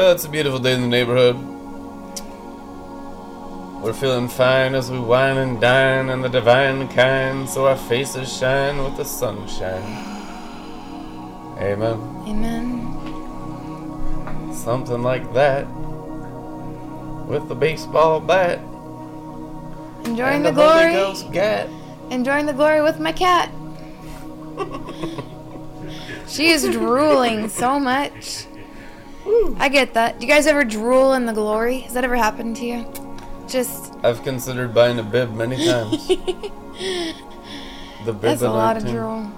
Well, it's a beautiful day in the neighborhood. We're feeling fine as we wine and dine in the divine kind, so our faces shine with the sunshine. Amen. Amen. Something like that. With the baseball bat Enjoying the, the glory. Enjoying the glory with my cat. she is drooling so much. I get that. Do you guys ever drool in the glory? Has that ever happened to you? Just I've considered buying a bib many times. the bib that's a lot of drool.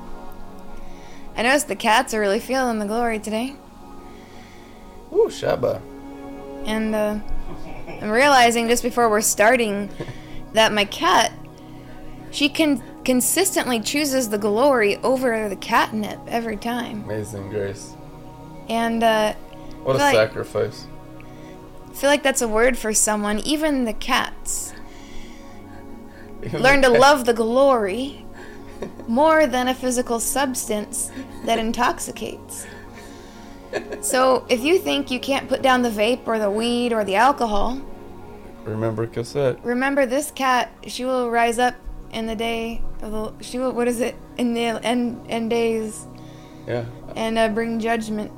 I noticed the cats are really feeling the glory today, Ooh, Shabba. and uh, I'm realizing just before we're starting that my cat, she can consistently chooses the glory over the catnip every time, Amazing grace. and uh, What a Right. sacrifice. I feel like that's a word for someone. Even the cats learn to love the glory more than a physical substance that intoxicates. So if you think you can't put down the vape or the weed or the alcohol, Remember cassette. remember this cat. She will rise up in the day of the. She will. What is it? In the end, end days Yeah. and uh, bring judgment.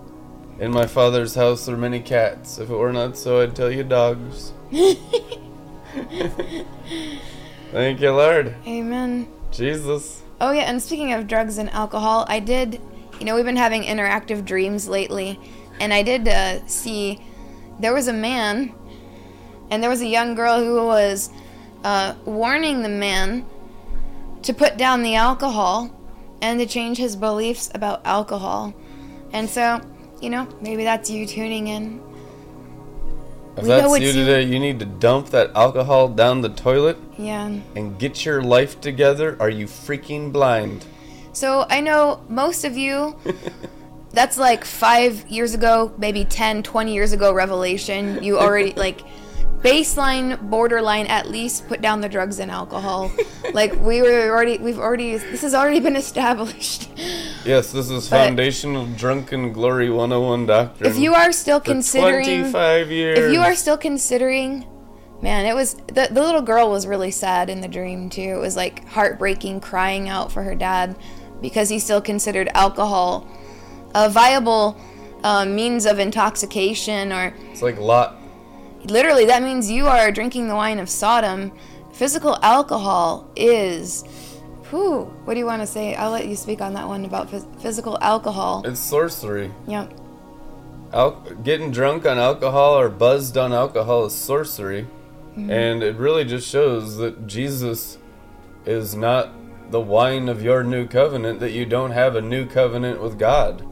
In my father's house there are many cats. If it were not so, I'd tell you dogs. Thank you, Lord. Amen. Jesus. Oh yeah, and speaking of drugs and alcohol, I did, you know, we've been having interactive dreams lately, and I did uh, see there was a man, and there was a young girl who was uh, warning the man to put down the alcohol and to change his beliefs about alcohol, and so, you know, maybe that's you tuning in. If We that's you today, you need to dump that alcohol down the toilet Yeah. and get your life together. Are you freaking blind? So I know most of you, that's like five years ago, maybe 10, 20 years ago revelation. You already, like, baseline, borderline, at least put down the drugs and alcohol. like, we were already, we've already, this has already been established. Yes, this is But- foundational drunken glory 101 doctor If you are still considering, 25 years. if you are still considering, man, it was, the, the little girl was really sad in the dream, too. It was like heartbreaking, crying out for her dad because he still considered alcohol a viable uh, means of intoxication or It's like Lot. Literally that means you are drinking the wine of sodom physical alcohol is whew, what do you want to say i'll let you speak on that one about phys- physical alcohol It's sorcery. yep Al- getting drunk on alcohol or buzzed on alcohol is sorcery. Mm-hmm. And it really just shows that Jesus is not the wine of your new covenant, that you don't have a new covenant with God.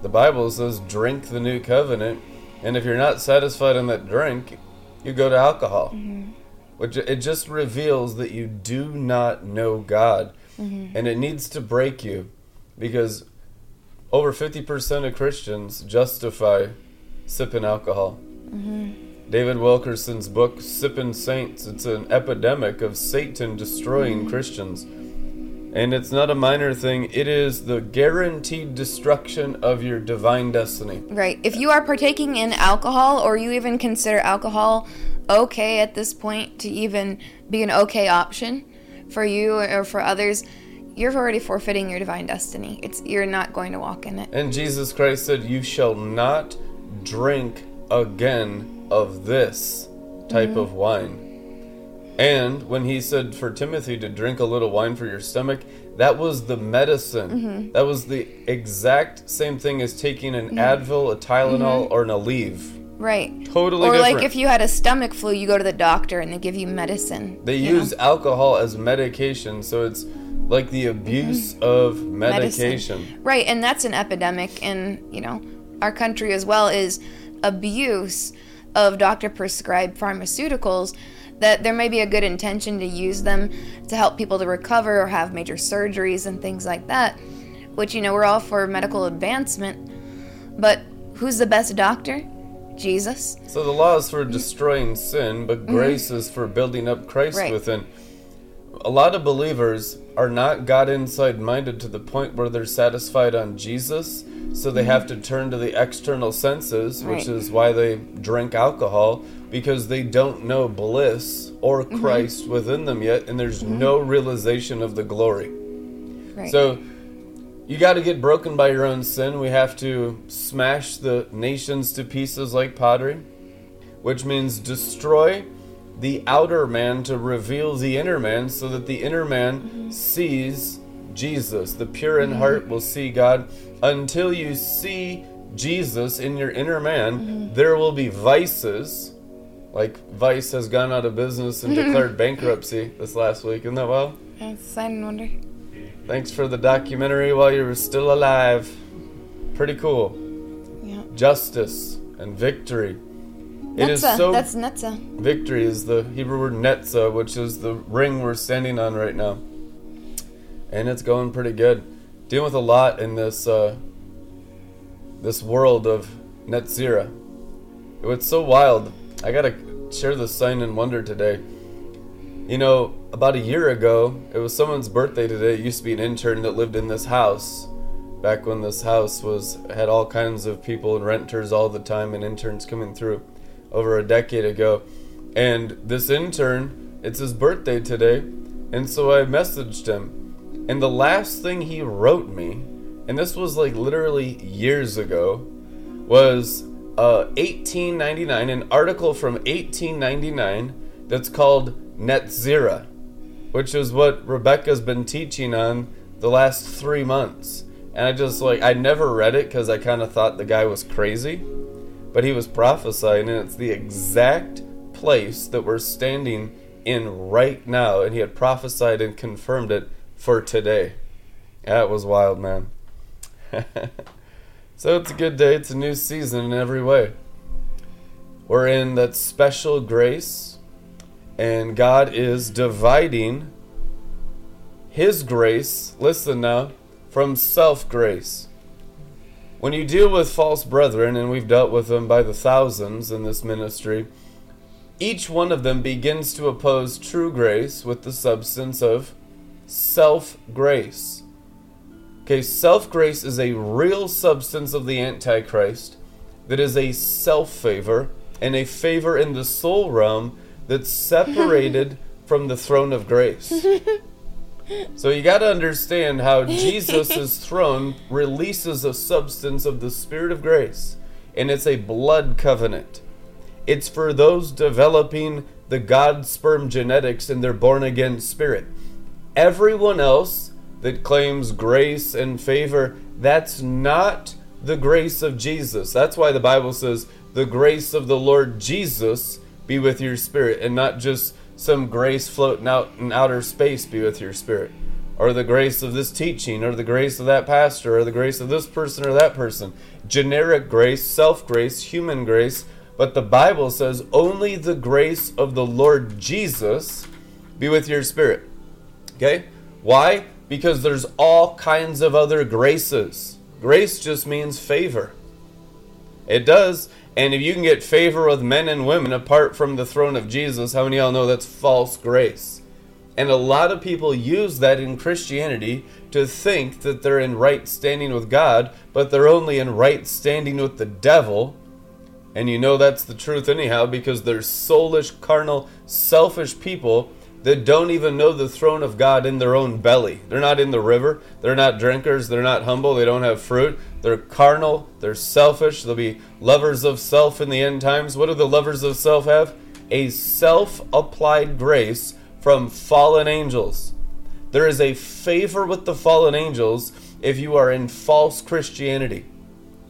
The Bible says, drink the new covenant. And if you're not satisfied in that drink, you go to alcohol. Mm-hmm. Which it just reveals that you do not know God. Mm-hmm. And it needs to break you because over 50% of Christians justify sipping alcohol. Mm-hmm. David Wilkerson's book, Sipping Saints, it's an epidemic of Satan destroying Christians. And it's not a minor thing, it is the guaranteed destruction of your divine destiny. right if you are partaking in alcohol or you even consider alcohol okay at this point to even be an okay option for you or for others you're already forfeiting your divine destiny it's you're not going to walk in it And Jesus Christ said, You shall not drink again of this. type mm-hmm. of wine. And when he said for Timothy to drink a little wine for your stomach, that was the medicine. Mm-hmm. That was the exact same thing as taking Mm-hmm. an Advil, a Tylenol, or an Aleve. Right. Totally or different. like if you had a stomach flu, you go to the doctor and they give you medicine. They you know? use alcohol as medication, so it's like the abuse of Mm-hmm. Medicine. medication. Right, and that's an epidemic in, you know, our country as well is abuse of doctor prescribed pharmaceuticals that there may be a good intention to use them to help people to recover or have major surgeries and things like that, which you know, we're all for medical advancement. But who's the best doctor? Jesus. So the law is for destroying sin, but grace is for building up Christ Mm-hmm. Right. within. A lot of believers are not God inside minded to the point where they're satisfied on Jesus, so they have to turn to the external senses, which Mm-hmm. Is why they drink alcohol, because they don't know bliss or Mm-hmm. Christ within them yet, and there's no realization of the glory. Right. So you got to get broken by your own sin. We have to smash the nations to pieces like pottery, which means destroy the outer man to reveal the inner man so that the inner man sees Jesus. The pure in heart mm-hmm. will see God. Until you see Jesus in your inner man, mm-hmm. there will be vices. Like Vice has gone out of business and declared bankruptcy this last week. Isn't that wild? That's a sign and wonder. Thanks for the documentary while you were still alive. Pretty cool. Yeah. Justice and victory. It is Netza. so That's Netza. victory is the Hebrew word netzah, which is the ring we're standing on right now. And it's going pretty good. Dealing with a lot in this uh, this world of Netzira. It's so wild. I gotta share the sign and wonder today. You know, about a year ago, it was someone's birthday today. It used to be an intern that lived in this house. Back when this house was had all kinds of people and renters all the time and interns coming through over a decade ago. And this intern, it's his birthday today, and so I messaged him. And the last thing he wrote me, and this was like literally years ago, was uh, 1899, an article from 1899 that's called Netzira, which is what Rebecca's been teaching on the last three months. And I just like, I never read it because I kind of thought the guy was crazy, but he was prophesying, and it's the exact place that we're standing in right now. And he had prophesied and confirmed it for today. That was wild, man. so it's a good day. It's a new season in every way. We're in that special grace, and God is dividing His grace, listen now, from self grace. When you deal with false brethren, and we've dealt with them by the thousands in this ministry, each one of them begins to oppose true grace with the substance of self grace. Okay, self grace is a real substance of the Antichrist that is a self favor and a favor in the soul realm that's separated from the throne of grace. So you got to understand how Jesus' throne releases a substance of the Spirit of grace, and it's a blood covenant. It's for those developing the God sperm genetics in their born again spirit. Everyone else that claims grace and favor, that's not the grace of Jesus. That's why the Bible says, the grace of the Lord Jesus be with your spirit, and not just some grace floating out in outer space be with your spirit. Or the grace of this teaching, or the grace of that pastor, or the grace of this person or that person. Generic grace, self grace, human grace, but the Bible says only the grace of the Lord Jesus be with your spirit. Okay? Why? Because there's all kinds of other graces. Grace just means favor. It does. And if you can get favor with men and women apart from the throne of Jesus, how many y'all know that's false grace? And a lot of people use that in Christianity to think that they're in right standing with God, but they're only in right standing with the devil. And you know that's the truth anyhow because they're soulish, carnal, selfish people that don't even know the throne of God in their own belly. They're not in the river. They're not drinkers. They're not humble. They don't have fruit. They're carnal. They're selfish. They'll be lovers of self in the end times. What do the lovers of self have? a self applied grace from fallen angels. There is a favor with the fallen angels if you are in false Christianity.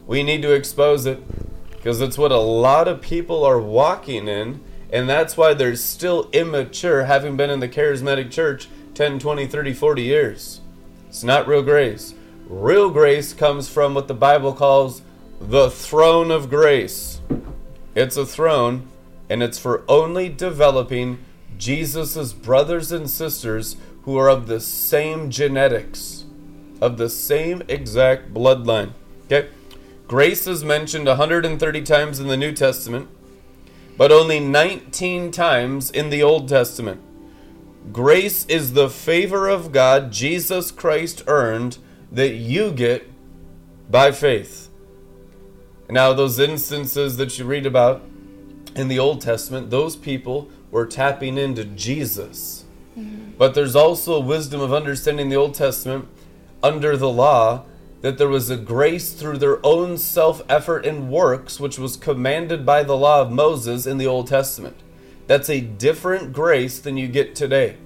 We need to expose it because it's what a lot of people are walking in, and that's why they're still immature, having been in the charismatic church 10, 20, 30, 40 years. It's not real grace. Real grace comes from what the Bible calls the throne of grace. It's a throne, and it's for only developing Jesus' brothers and sisters who are of the same genetics, of the same exact bloodline. Okay? Grace is mentioned 130 times in the New Testament, but only 19 times in the Old Testament. Grace is the favor of God Jesus Christ earned that you get by faith. Now, those instances that you read about in the Old Testament, those people were tapping into Jesus. Mm-hmm. But there's also wisdom of understanding the Old Testament under the law that there was a grace through their own self effort and works, which was commanded by the law of Moses in the Old Testament. That's a different grace than you get today.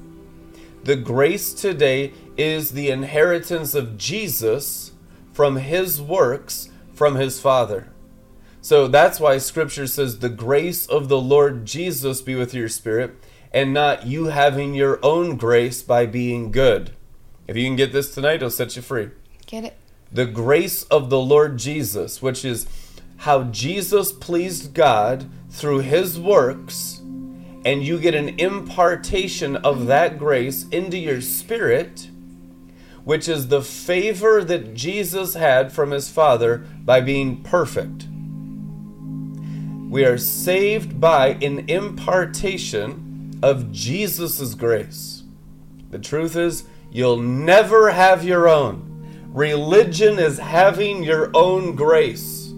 The grace today is the inheritance of Jesus from his works from his Father. So that's why Scripture says, The grace of the Lord Jesus be with your spirit, and not you having your own grace by being good. If you can get this tonight, it'll set you free. Get it? The grace of the Lord Jesus, which is how Jesus pleased God through his works, and you get an impartation of that grace into your spirit, which is the favor that Jesus had from his Father by being perfect. We are saved by an impartation of Jesus' grace. The truth is, you'll never have your own. Religion is having your own grace.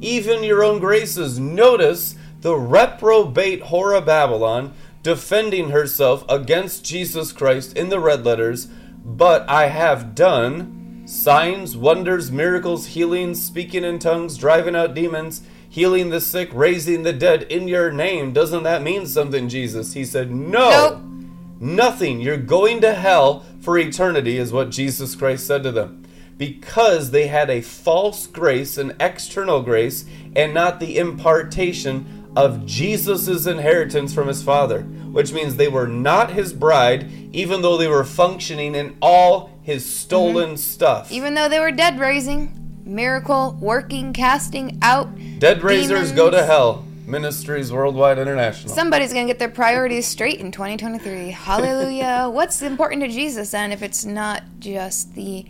Even your own graces. Notice the reprobate Hora Babylon defending herself against Jesus Christ in the red letters, but I have done signs, wonders, miracles, healings, speaking in tongues, driving out demons, healing the sick, raising the dead in your name. Doesn't that mean something, Jesus? He said, No. Nope. Nothing. You're going to hell for eternity, is what Jesus Christ said to them. Because they had a false grace, an external grace, and not the impartation of Jesus' inheritance from his Father, which means they were not his bride, even though they were functioning in all his stolen mm-hmm. stuff. Even though they were dead raising, miracle, working, casting out. Dead raisers go to hell. Ministries Worldwide International. Somebody's gonna get their priorities straight in 2023. Hallelujah. What's important to Jesus then if it's not just the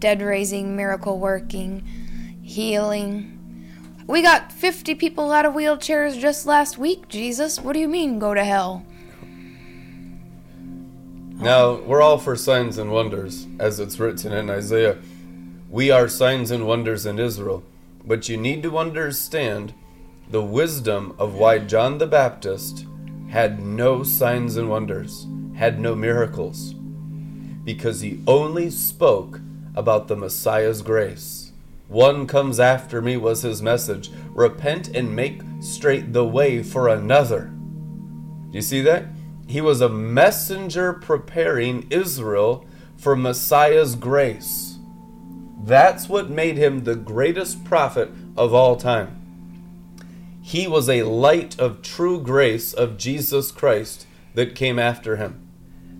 dead raising, miracle working, healing? We got 50 people out of wheelchairs just last week, Jesus. What do you mean go to hell? Now, we're all for signs and wonders, as it's written in Isaiah. We are signs and wonders in Israel. But you need to understand the wisdom of why John the Baptist had no signs and wonders, had no miracles, because he only spoke about the Messiah's grace. One comes after me was his message repent and make straight the way for another. Do you see that? He was a messenger preparing Israel for Messiah's grace. That's what made him the greatest prophet of all time. He was a light of true grace of Jesus Christ that came after him.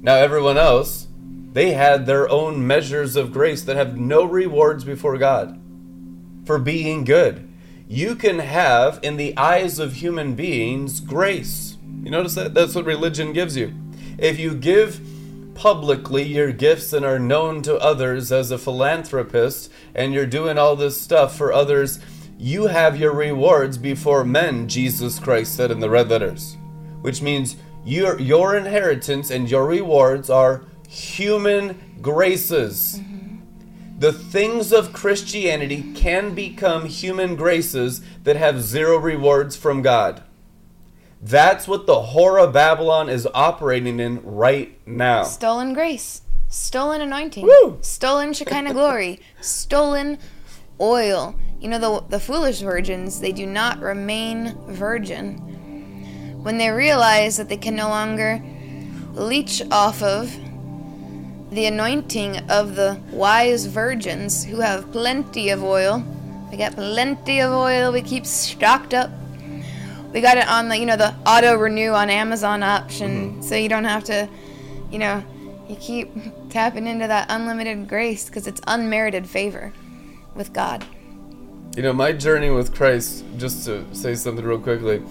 Now, everyone else, they had their own measures of grace that have no rewards before God for being good. You can have, in the eyes of human beings, grace. You notice that? That's what religion gives you. If you give publicly your gifts and are known to others as a philanthropist and you're doing all this stuff for others, you have your rewards before men, Jesus Christ said in the red letters. Which means your, your inheritance and your rewards are human graces. Mm-hmm. The things of Christianity can become human graces that have zero rewards from God. That's what the Hora Babylon is operating in right now. Stolen grace, stolen anointing, Woo! stolen Shekinah glory, stolen oil. You know, the, the foolish virgins, they do not remain virgin. when they realize that they can no longer leech off of the anointing of the wise virgins who have plenty of oil. We got plenty of oil. We keep stocked up. We got it on the, you know, the auto renew on Amazon option, mm-hmm. so you don't have to, you know, you keep tapping into that unlimited grace because it's unmerited favor with God. You know, my journey with Christ, just to say something real quickly,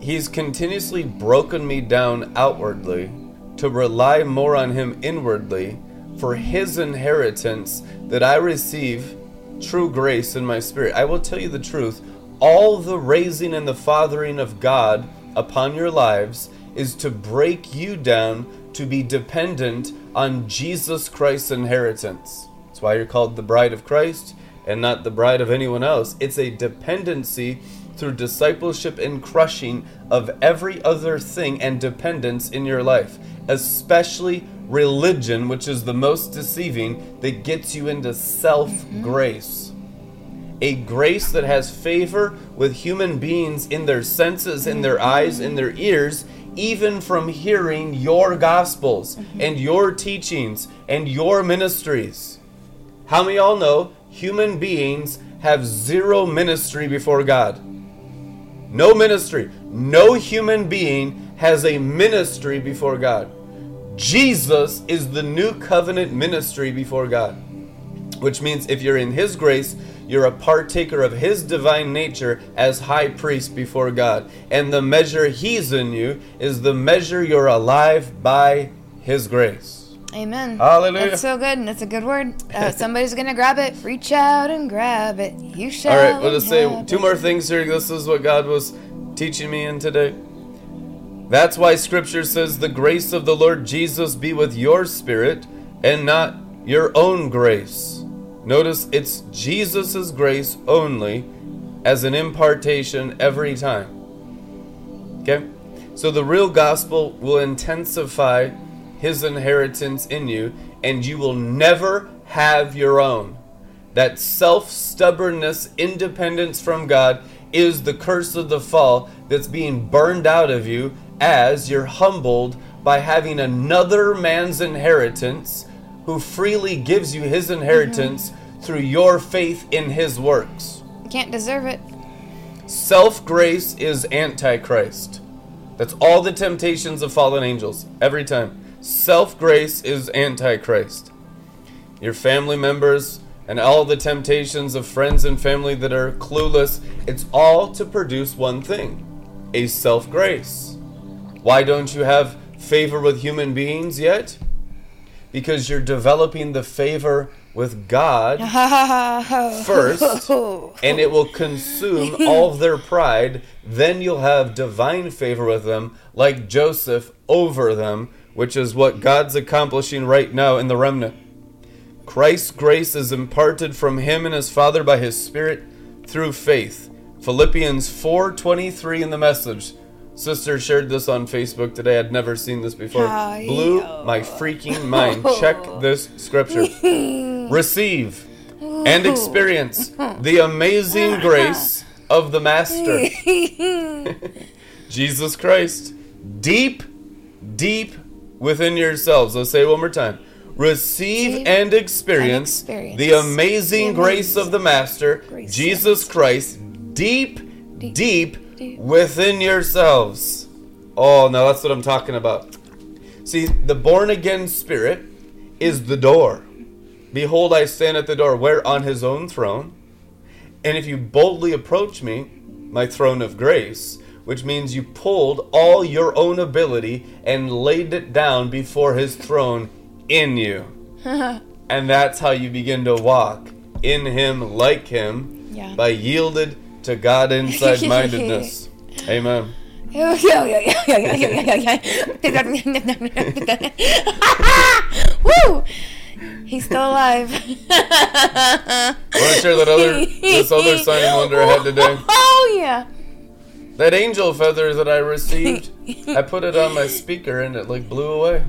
He's continuously broken me down outwardly to rely more on Him inwardly for His inheritance that I receive true grace in my spirit. I will tell you the truth all the raising and the fathering of God upon your lives is to break you down to be dependent on Jesus Christ's inheritance. That's why you're called the bride of Christ and not the bride of anyone else. It's a dependency through discipleship and crushing of every other thing and dependence in your life, especially religion, which is the most deceiving, that gets you into self grace. A grace that has favor with human beings in their senses, in their eyes, in their ears, even from hearing your gospels and your teachings and your ministries. How many of y'all know human beings have zero ministry before God? No ministry. No human being has a ministry before God. Jesus is the new covenant ministry before God. Which means if you're in His grace, you're a partaker of His divine nature as high priest before God. And the measure He's in you is the measure you're alive by His grace. Amen. Hallelujah. That's so good, and that's a good word. Uh, somebody's gonna grab it. Reach out and grab it. You shall. All right, we'll just say two more things here. This is what God was teaching me in today. That's why Scripture says, The grace of the Lord Jesus be with your spirit and not your own grace. Notice it's Jesus' grace only as an impartation every time. Okay? So the real gospel will intensify his inheritance in you, and you will never have your own. That self stubbornness, independence from God, is the curse of the fall that's being burned out of you as you're humbled by having another man's inheritance who freely gives you his inheritance mm-hmm. through your faith in his works. You can't deserve it. Self grace is antichrist. That's all the temptations of fallen angels, every time. Self grace is antichrist. Your family members and all the temptations of friends and family that are clueless, it's all to produce one thing a self grace. Why don't you have favor with human beings yet? Because you're developing the favor with God first, and it will consume all their pride. Then you'll have divine favor with them, like Joseph over them, which is what God's accomplishing right now in the remnant. Christ's grace is imparted from him and his Father by his Spirit through faith. Philippians 4:23 in the message. Sister shared this on Facebook today. I'd never seen this before. Hi. Blew my freaking mind. Check this scripture. Receive and experience the amazing grace of the Master. Jesus Christ. Deep, deep within yourselves. Let's say it one more time. Receive and experience, experience the amazing the grace of the Master, grace Jesus Christ, deep, Deep, deep, deep. within yourselves. Oh, now that's what I'm talking about. See, the born again spirit is the door. Behold, I stand at the door, where on his own throne. And if you boldly approach me, my throne of grace, which means you pulled all your own ability and laid it down before his throne in you. and that's how you begin to walk in him, like him, yeah. by yielded to God inside mindedness. Amen. Woo! He's still alive. Want to share that other this other sign wonder I had today? Oh yeah. That angel feather that I received, I put it on my speaker and it like blew away.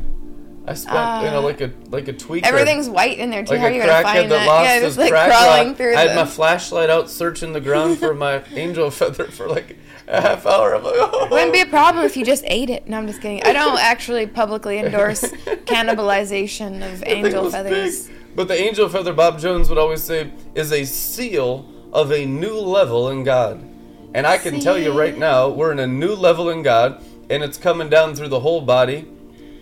I spent you know uh, like a like a tweaker. Everything's white in there too. like How a are you gonna find that that? lost Yeah, his just like crawling rock. through I had my flashlight out searching the ground for my angel feather for like a half hour. I'm like, oh. Wouldn't be a oh. problem if you just ate it. No, I'm just kidding. I don't actually publicly endorse cannibalization of angel feathers. big. But the angel feather, Bob Jones would always say, is a seal of a new level in God. And I can tell you right now, we're in a new level in God, and it's coming down through the whole body.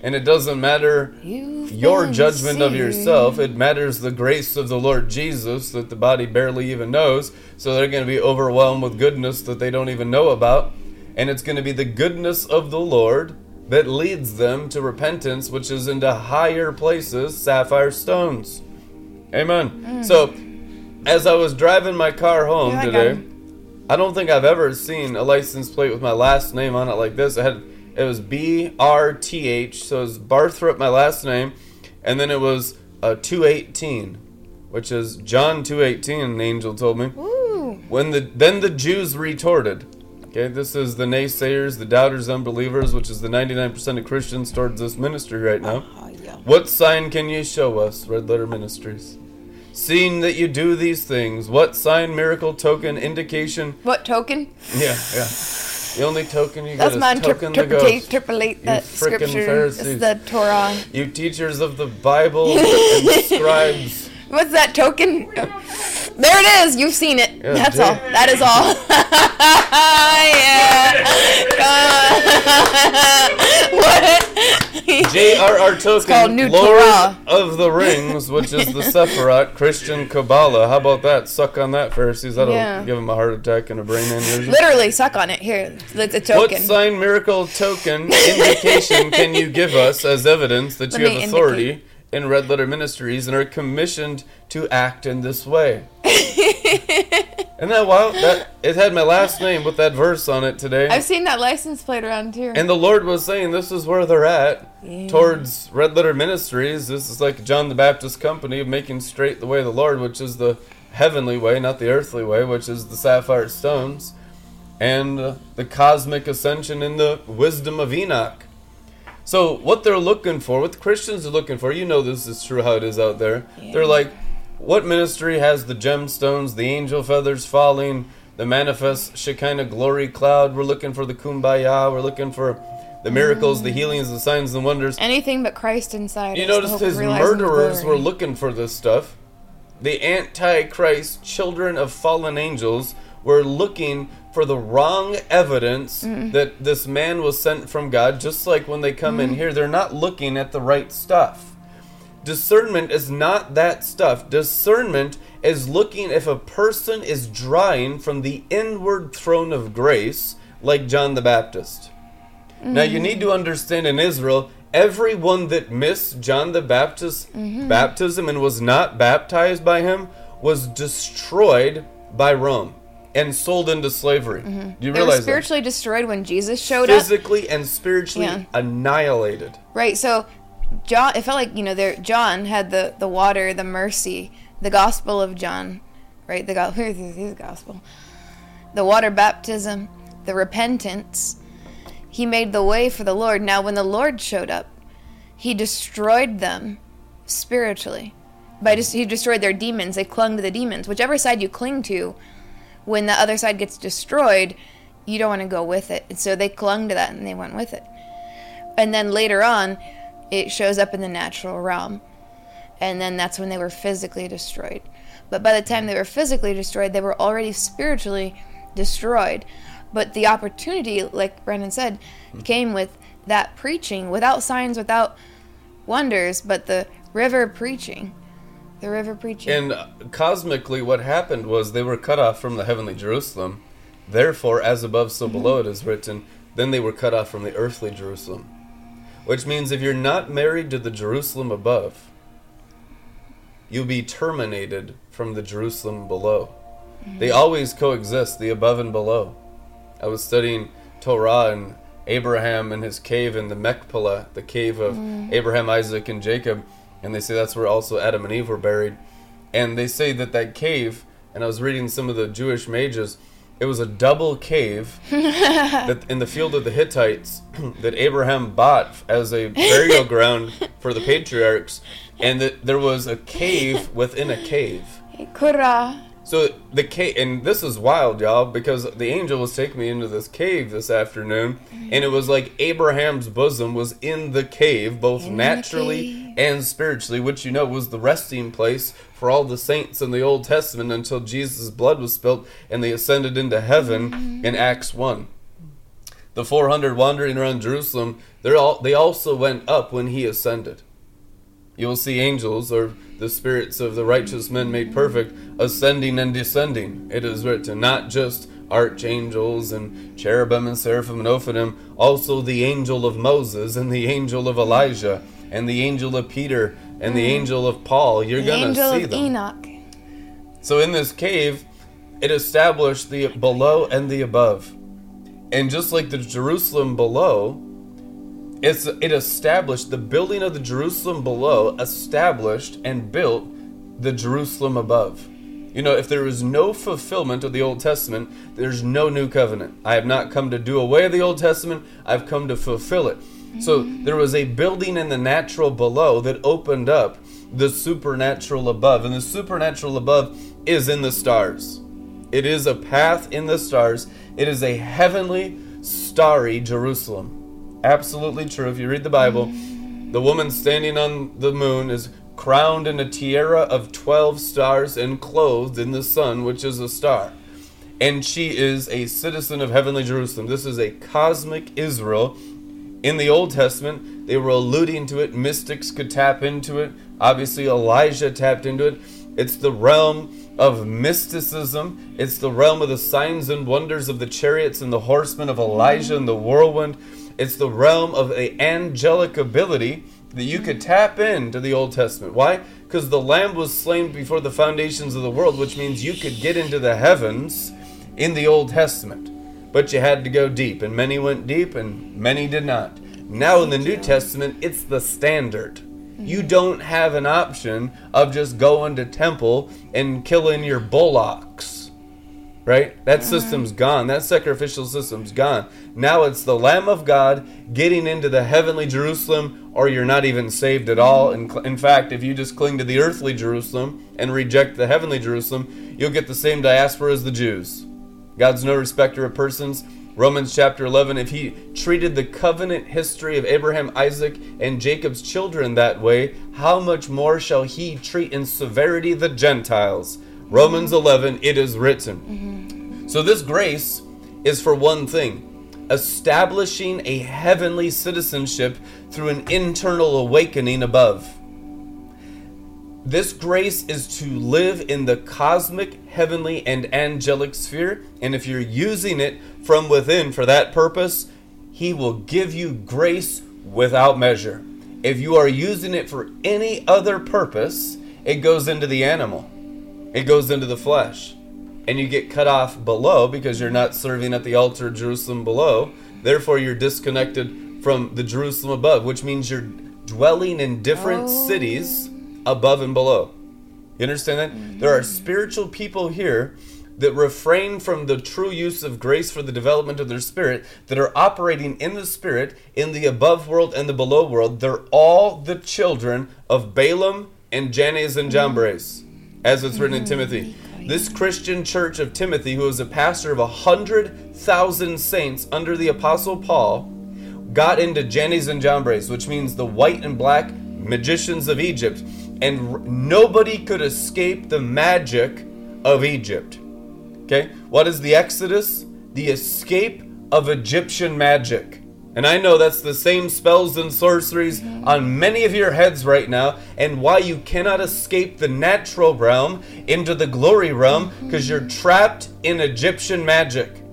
And it doesn't matter You've your judgment of yourself. It matters the grace of the Lord Jesus that the body barely even knows. So they're going to be overwhelmed with goodness that they don't even know about. And it's going to be the goodness of the Lord that leads them to repentance, which is into higher places, sapphire stones. Amen. So, as I was driving my car home today. I don't think I've ever seen a license plate with my last name on it like this. It had it was B R T H, so it was Barthrop, my last name, and then it was uh, 218, which is John 218. An angel told me. Ooh. When the then the Jews retorted. Okay, this is the naysayers, the doubters, unbelievers, which is the 99% of Christians towards this ministry right now. Oh, yeah. What sign can you show us, Red Letter Ministries? Seeing that you do these things, what sign, miracle, token, indication? What token? Yeah, yeah. The only token you That's get my is interp- token the interpreta- ghost. interpolate that frickin' scripture. Pharisees. It's the Torah. You teachers of the Bible and scribes. What's that token? There it is. You've seen it. Yeah, That's all. That is all. yeah. what? J.R.R. Tolkien, Lord Torah. of the Rings, which is the Sephiroth, Christian Kabbalah. How about that? Suck on that, Pharisees. That'll Yeah. give him a heart attack and a brain aneurysm. Literally, suck on it. Here, it's a What sign, miracle, token, indication can you give us as evidence that Let you have authority in Red Letter Ministries and are commissioned to act in this way? Isn't that wild? That it had my last name with that verse on it today. I've seen that license plate around here. And the Lord was saying this is where they're at Yeah. towards Red Letter Ministries. This is like John the Baptist Company of making straight the way of the Lord, which is the heavenly way, not the earthly way, which is the sapphire stones, and the cosmic ascension in the wisdom of Enoch. So, what they're looking for, what the Christians are looking for, you know this is true how it is out there. They're like, what ministry has the gemstones, the angel feathers falling, the manifest Shekinah glory cloud? We're looking for the kumbaya, we're looking for the miracles, the mm. healings, the signs and wonders. Anything but Christ inside. You us, the notice his murderers were looking for this stuff. The Antichrist, children of fallen angels, were looking for the wrong evidence Mm-hmm. that this man was sent from God, just like when they come Mm-hmm. in here, they're not looking at the right stuff. Discernment is not that stuff. Discernment is looking if a person is drawing from the inward throne of grace, like John the Baptist. Now you need to understand in Israel, everyone that missed John the Baptist's baptism and was not baptized by him was destroyed by Rome and sold into slavery. Mm-hmm. Do you They were realize that? spiritually destroyed when Jesus showed up. Physically and spiritually Yeah. annihilated. Right. So John it felt like, you know, there John had the the water, the mercy, the gospel of John, right? The gospel, his gospel. The water baptism, the repentance. He made the way for the Lord. Now when the Lord showed up, he destroyed them spiritually. By just he destroyed their demons. They clung to the demons. Whichever side you cling to, when the other side gets destroyed, you don't want to go with it. And so they clung to that and they went with it. And then later on, it shows up in the natural realm. And then that's when they were physically destroyed. But by the time they were physically destroyed, they were already spiritually destroyed. But the opportunity, like Brendan said, hmm. came with that preaching, without signs, without wonders, but the river preaching. The river preaching. And cosmically, what happened was they were cut off from the heavenly Jerusalem. Therefore, as above, so mm-hmm. below, it is written. Then they were cut off from the earthly Jerusalem. Which means if you're not married to the Jerusalem above, you'll be terminated from the Jerusalem below. Mm-hmm. They always coexist, the above and below. I was studying Torah and Abraham and his cave in the Machpelah, the cave of mm-hmm. Abraham, Isaac, and Jacob, and they say that's where also Adam and Eve were buried. And they say that that cave, and I was reading some of the Jewish mages, it was a double cave that in the field of the Hittites that Abraham bought as a burial ground for the patriarchs, and that there was a cave within a cave. Kura. So the cave, and this is wild, y'all, because the angel was taking me into this cave this afternoon, mm-hmm. and it was like Abraham's bosom was in the cave, both In naturally cave. and spiritually, which you know was the resting place for all the saints in the Old Testament until Jesus' blood was spilt and they ascended into heaven mm-hmm. in Acts 1. The 400 wandering around Jerusalem, they're all, they also went up when he ascended. You will see angels, or the spirits of the righteous men made perfect, ascending and descending. It is written, not just archangels and cherubim and seraphim and ophanim, also the angel of Moses and the angel of Elijah and the angel of Peter and the mm. angel of Paul. You're The to angel see of them. Enoch. So in this cave, it established the below and the above. And just like the Jerusalem below, it's it established the building of the Jerusalem below established and built the Jerusalem above. You know, if there is no fulfillment of the Old Testament, there's no new covenant. I have not come to do away the Old Testament, I've come to fulfill it. So there was a building in the natural below that opened up the supernatural above. And the supernatural above is in the stars. It is a path in the stars. It is a heavenly, starry Jerusalem. Absolutely true. If you read the Bible, the woman standing on the moon is crowned in a tiara of 12 stars and clothed in the sun, which is a star. And she is a citizen of heavenly Jerusalem. This is a cosmic Israel. In the Old Testament, they were alluding to it. Mystics could tap into it. Obviously, Elijah tapped into it. It's the realm of mysticism. It's the realm of the signs and wonders of the chariots and the horsemen of Elijah and the whirlwind. It's the realm of the angelic ability that you could tap into the Old Testament. Why? Because the Lamb was slain before the foundations of the world, which means you could get into the heavens in the Old Testament. But you had to go deep, and many went deep, and many did not. Now in the New Testament, it's the standard. You don't have an option of just going to temple and killing your bullocks. Right? That mm-hmm. system's gone. That sacrificial system's gone. Now it's the Lamb of God getting into the heavenly Jerusalem, or you're not even saved at all. Mm-hmm. In, in fact, if you just cling to the earthly Jerusalem and reject the heavenly Jerusalem, you'll get the same diaspora as the Jews. God's no respecter of persons. Romans chapter 11, if he treated the covenant history of Abraham, Isaac, and Jacob's children that way, how much more shall he treat in severity the Gentiles? Romans 11, it is written. Mm-hmm. So this grace is for one thing establishing a heavenly citizenship through an internal awakening above. This grace is to live in the cosmic, heavenly, and angelic sphere. And if you're using it from within for that purpose, He will give you grace without measure. If you are using it for any other purpose, it goes into the animal, it goes into the flesh. And you get cut off below because you're not serving at the altar of Jerusalem below. Therefore, you're disconnected from the Jerusalem above, which means you're dwelling in different Oh. cities above and below. You understand that? Mm-hmm. There are spiritual people here that refrain from the true use of grace for the development of their spirit, that are operating in the spirit, in the above world and the below world. They're all the children of Balaam and Jannes and mm-hmm. Jambres, as it's written in Timothy. This Christian church of Timothy, who was a pastor of a hundred thousand saints under the Apostle Paul, got into Jannes and Jambres, which means the white and black magicians of Egypt, and nobody could escape the magic of Egypt. Okay? What is the Exodus? The escape of Egyptian magic. And I know that's the same spells and sorceries on many of your heads right now, and why you cannot escape the natural realm into the glory realm because you're trapped in Egyptian magic.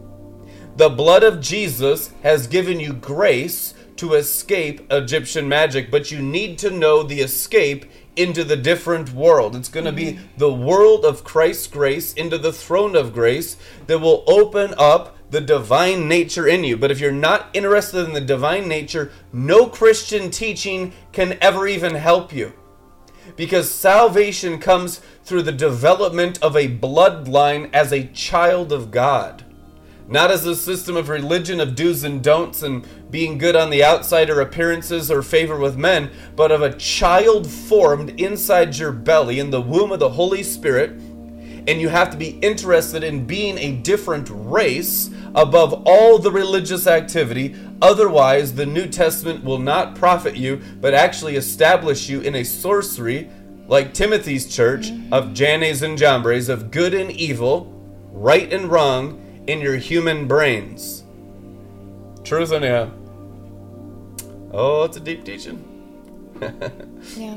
The blood of Jesus has given you grace to escape Egyptian magic, but you need to know the escape into the different world. It's going to be mm-hmm. the world of Christ's grace into the throne of grace that will open up the divine nature in you. But if you're not interested in the divine nature, no Christian teaching can ever even help you because salvation comes through the development of a bloodline as a child of God. Not as a system of religion of do's and don'ts and being good on the outside or appearances or favor with men, but of a child formed inside your belly in the womb of the Holy Spirit. And you have to be interested in being a different race above all the religious activity. Otherwise, the New Testament will not profit you, but actually establish you in a sorcery like Timothy's church mm-hmm. of Jannes and Jambres, of good and evil, right and wrong in your human brains. Truth, anyhow. Oh, it's a deep teaching. Yeah.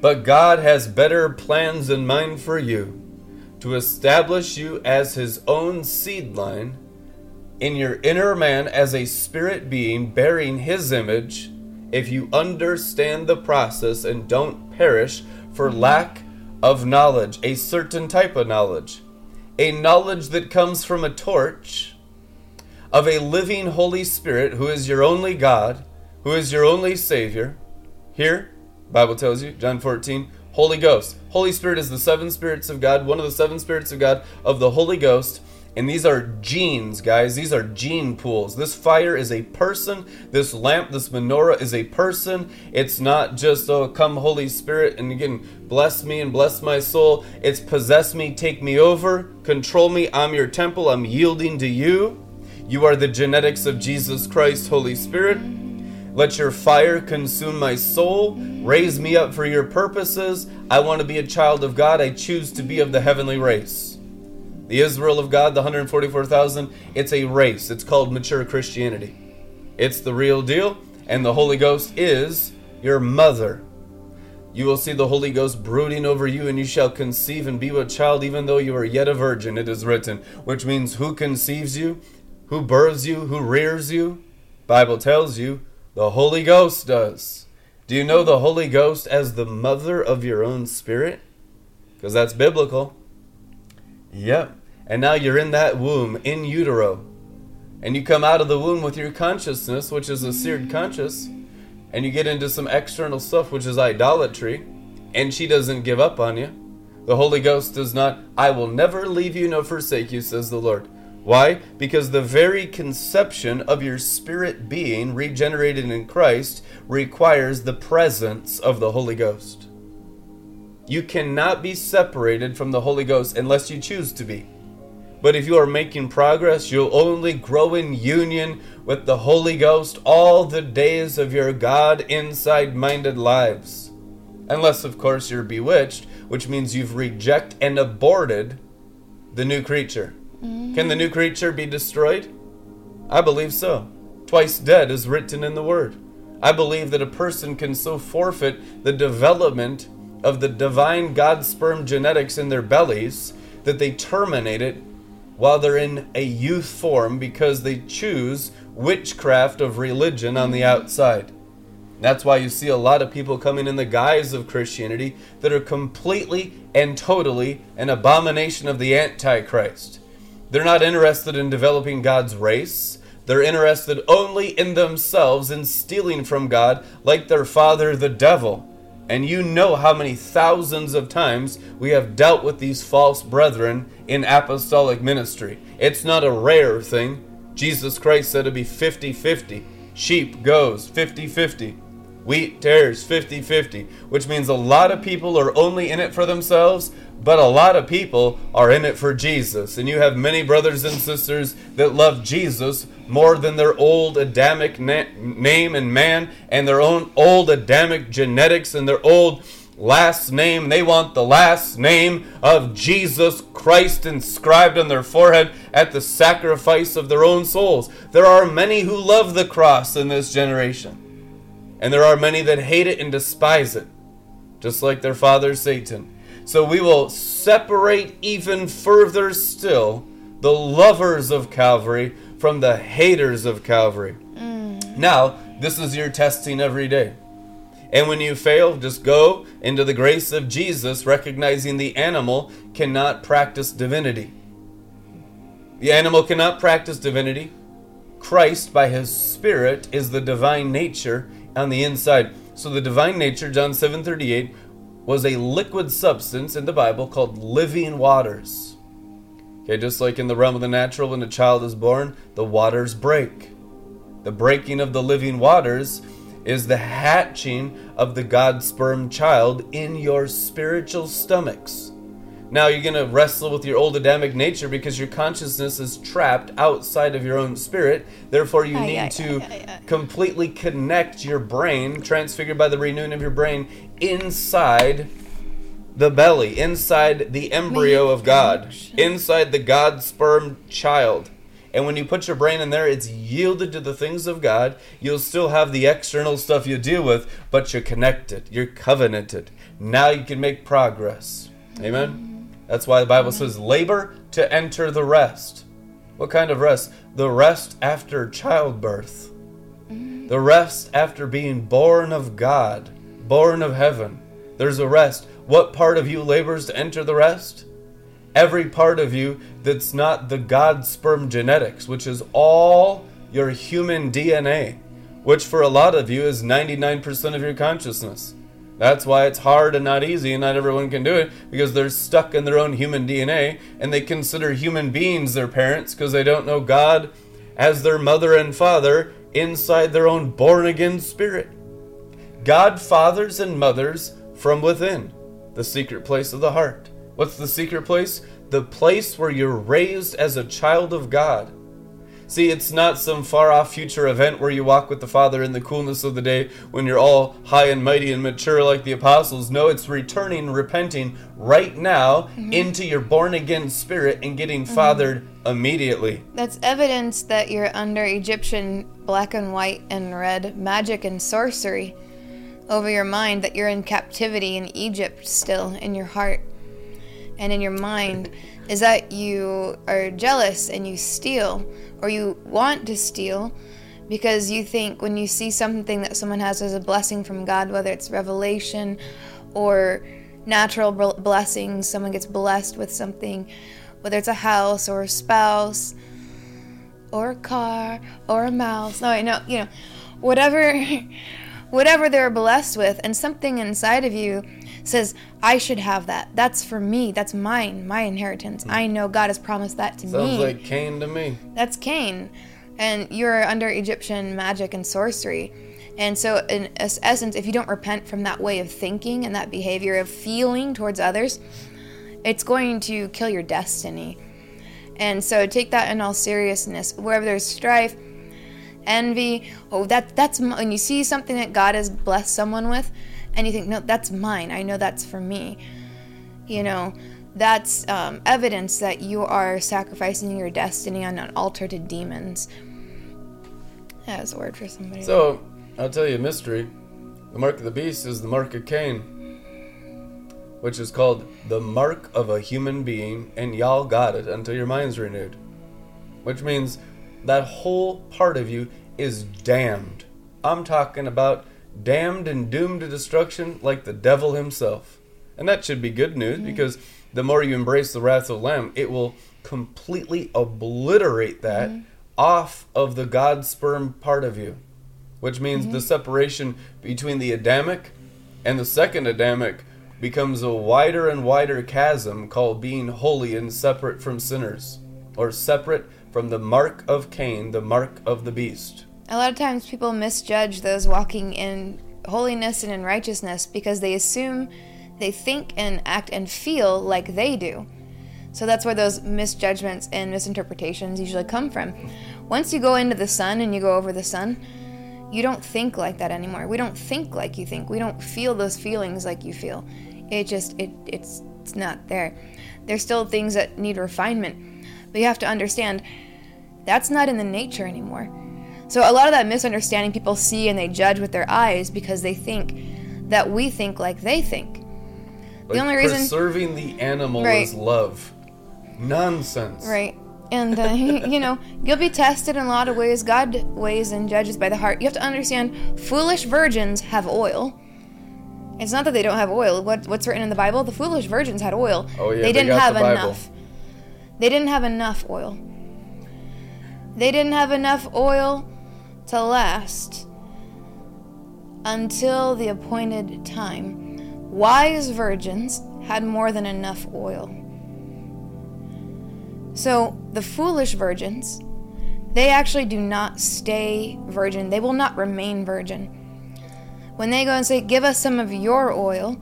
But God has better plans in mind for you to establish you as His own seed line in your inner man as a spirit being bearing His image if you understand the process and don't perish for lack of knowledge, a certain type of knowledge, a knowledge that comes from a torch of a living Holy Spirit who is your only God, who is your only Savior. Here, Bible tells you, John 14, Holy Ghost. Holy Spirit is the seven spirits of God, one of the seven spirits of God of the Holy Ghost. And these are genes, guys. These are gene pools. This fire is a person. This lamp, this menorah is a person. It's not just, oh, come, Holy Spirit, and again, bless me and bless my soul. It's possess me, take me over, control me. I'm your temple. I'm yielding to you. You are the genetics of Jesus Christ, Holy Spirit. Let your fire consume my soul. Raise me up for your purposes. I want to be a child of God. I choose to be of the heavenly race. The Israel of God, the 144,000, it's a race. It's called mature Christianity. It's the real deal, and the Holy Ghost is your mother. You will see the Holy Ghost brooding over you, and you shall conceive and be a child, even though you are yet a virgin, it is written. Which means who conceives you, who births you, who rears you? Bible tells you the Holy Ghost does. Do you know the Holy Ghost as the mother of your own spirit? Because that's biblical. Yep. And now you're in that womb, in utero. And you come out of the womb with your consciousness, which is a seared conscious, and you get into some external stuff, which is idolatry, and she doesn't give up on you. The Holy Ghost does not, I will never leave you nor forsake you, says the Lord. Why? Because the very conception of your spirit being regenerated in Christ requires the presence of the Holy Ghost. You cannot be separated from the Holy Ghost unless you choose to be. But if you are making progress, you'll only grow in union with the Holy Ghost all the days of your God inside minded lives. Unless, of course, you're bewitched, which means you've rejected and aborted the new creature. Can the new creature be destroyed? I believe so. Twice dead is written in the Word. I believe that a person can so forfeit the development of the divine God sperm genetics in their bellies that they terminate it while they're in a youth form because they choose witchcraft of religion on the outside. That's why you see a lot of people coming in the guise of Christianity that are completely and totally an abomination of the Antichrist. They're not interested in developing God's race. They're interested only in themselves and stealing from God like their father, the devil. And you know how many thousands of times we have dealt with these false brethren in apostolic ministry. It's not a rare thing. Jesus Christ said it'd be 50 50. Sheep goes 50 50. Wheat tares 50 50, which means a lot of people are only in it for themselves, but a lot of people are in it for Jesus. And you have many brothers and sisters that love Jesus more than their old Adamic na- name and man and their own old Adamic genetics and their old last name. They want the last name of Jesus Christ inscribed on their forehead at the sacrifice of their own souls. There are many who love the cross in this generation. And there are many that hate it and despise it, just like their father Satan. So we will separate even further still the lovers of Calvary from the haters of Calvary. Mm. Now, this is your testing every day. And when you fail, just go into the grace of Jesus, recognizing the animal cannot practice divinity. The animal cannot practice divinity. Christ, by his Spirit, is the divine nature on the inside. So the divine nature, John 7:38, was a liquid substance in the Bible called living waters. Okay, just like in the realm of the natural, when a child is born, the waters break. The breaking of the living waters is the hatching of the God sperm child in your spiritual stomachs. Now you're going to wrestle with your old Adamic nature because your consciousness is trapped outside of your own spirit. Therefore, you Aye, need aye, to aye, completely connect your brain, transfigured by the renewing of your brain, inside the belly, inside the embryo of God, inside the God sperm child. And when you put your brain in there, it's yielded to the things of God. You'll still have the external stuff you deal with, but you're connected, you're covenanted. Now you can make progress. Amen? That's why the Bible says, labor to enter the rest. What kind of rest? The rest after childbirth, mm. the rest after being born of God, born of heaven. There's a rest. What part of you labors to enter the rest? Every part of you that's not the God sperm genetics, which is all your human DNA, which for a lot of you is 99% of your consciousness. That's why it's hard and not easy, and not everyone can do it because they're stuck in their own human DNA and they consider human beings their parents because they don't know God as their mother and father inside their own born again spirit. God fathers and mothers from within, the secret place of the heart. What's the secret place? The place where you're raised as a child of God. See, it's not some far off future event where you walk with the Father in the coolness of the day when you're all high and mighty and mature like the apostles. No, it's returning, repenting right now mm-hmm. into your born again spirit and getting mm-hmm. fathered immediately. That's evidence that you're under Egyptian black and white and red magic and sorcery over your mind, that you're in captivity in Egypt still in your heart and in your mind, is that you are jealous and you steal or you want to steal because you think when you see something that someone has as a blessing from God, whether it's revelation or natural blessings, someone gets blessed with something, whether it's a house or a spouse or a car or a mouse. No, I know, you know, whatever whatever they're blessed with and something inside of you says, I should have that. That's for me. That's mine, my inheritance. I know God has promised that to Sounds me. Sounds like Cain to me. That's Cain. And you're under Egyptian magic and sorcery. And so, in essence, if you don't repent from that way of thinking and that behavior of feeling towards others, it's going to kill your destiny. And so, take that in all seriousness. Wherever there's strife, envy, oh, that that's when you see something that God has blessed someone with, and you think, no, that's mine. I know that's for me. You know, that's um, evidence that you are sacrificing your destiny on an altar to demons. That's a word for somebody. So, I'll tell you a mystery. The mark of the beast is the mark of Cain, which is called the mark of a human being, and y'all got it until your mind's renewed. Which means that whole part of you is damned. I'm talking about damned and doomed to destruction like the devil himself. And that should be good news because the more you embrace the wrath of the Lamb, it will completely obliterate that mm-hmm. off of the God sperm part of you which means mm-hmm. the separation between the Adamic and the second Adamic becomes a wider and wider chasm called being holy and separate from sinners, or separate from the mark of Cain, the mark of the beast. A lot of times people misjudge those walking in holiness and in righteousness because they assume they think and act and feel like they do. So that's where those misjudgments and misinterpretations usually come from. Once you go into the sun and you go over the sun, you don't think like that anymore. We don't think like you think. We don't feel those feelings like you feel. It just it it's it's not there. There's still things that need refinement. But you have to understand that's not in the nature anymore. So a lot of that misunderstanding people see and they judge with their eyes because they think that we think like they think. Like only reason- preserving the animal Right. is love. Nonsense. Right. And, uh, you know, you'll be tested in a lot of ways. God weighs and judges by the heart. You have to understand foolish virgins have oil. It's not that they don't have oil. What, what's written in the Bible? The foolish virgins had oil. Oh, yeah, they they didn't have the enough. They didn't have enough oil. They didn't have enough oil to last until the appointed time. Wise virgins had more than enough oil. So the foolish virgins, they actually do not stay virgin. They will not remain virgin. When they go and say, Give us some of your oil,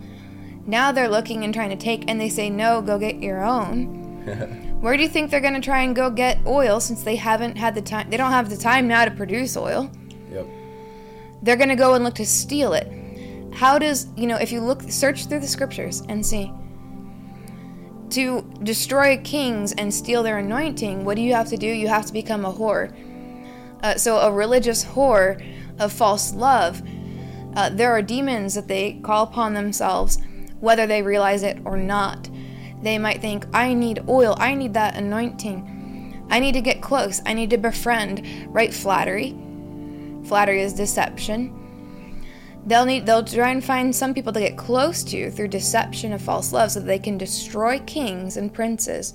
Now they're looking and trying to take, and they say, no, go get your own. Where do you think they're going to try and go get oil since they haven't had the time? They don't have the time now to produce oil. Yep. They're going to go and look to steal it. How does, you know, if you look, search through the scriptures and see. To destroy kings and steal their anointing, what do you have to do? You have to become a whore. Uh, so, a religious whore of false love. Uh, there are demons that they call upon themselves, whether they realize it or not. They might think, I need oil, I need that anointing. I need to get close, I need to befriend, right? Flattery. Flattery is deception. They'll need they'll try and find some people to get close to through deception of false love so that they can destroy kings and princes,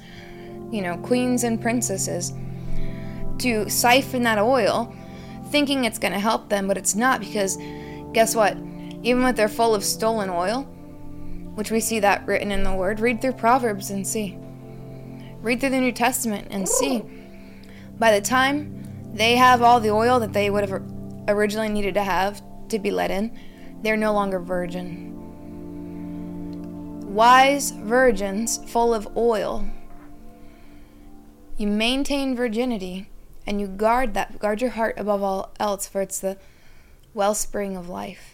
you know, queens and princesses, to siphon that oil, thinking it's gonna help them, but it's not because guess what? Even if they're full of stolen oil, which we see that written in the Word. Read through Proverbs and see. Read through the New Testament and see. By the time they have all the oil that they would have originally needed to have to be let in, they're no longer virgin. Wise virgins full of oil. You maintain virginity and you guard that, guard your heart above all else, for it's the wellspring of life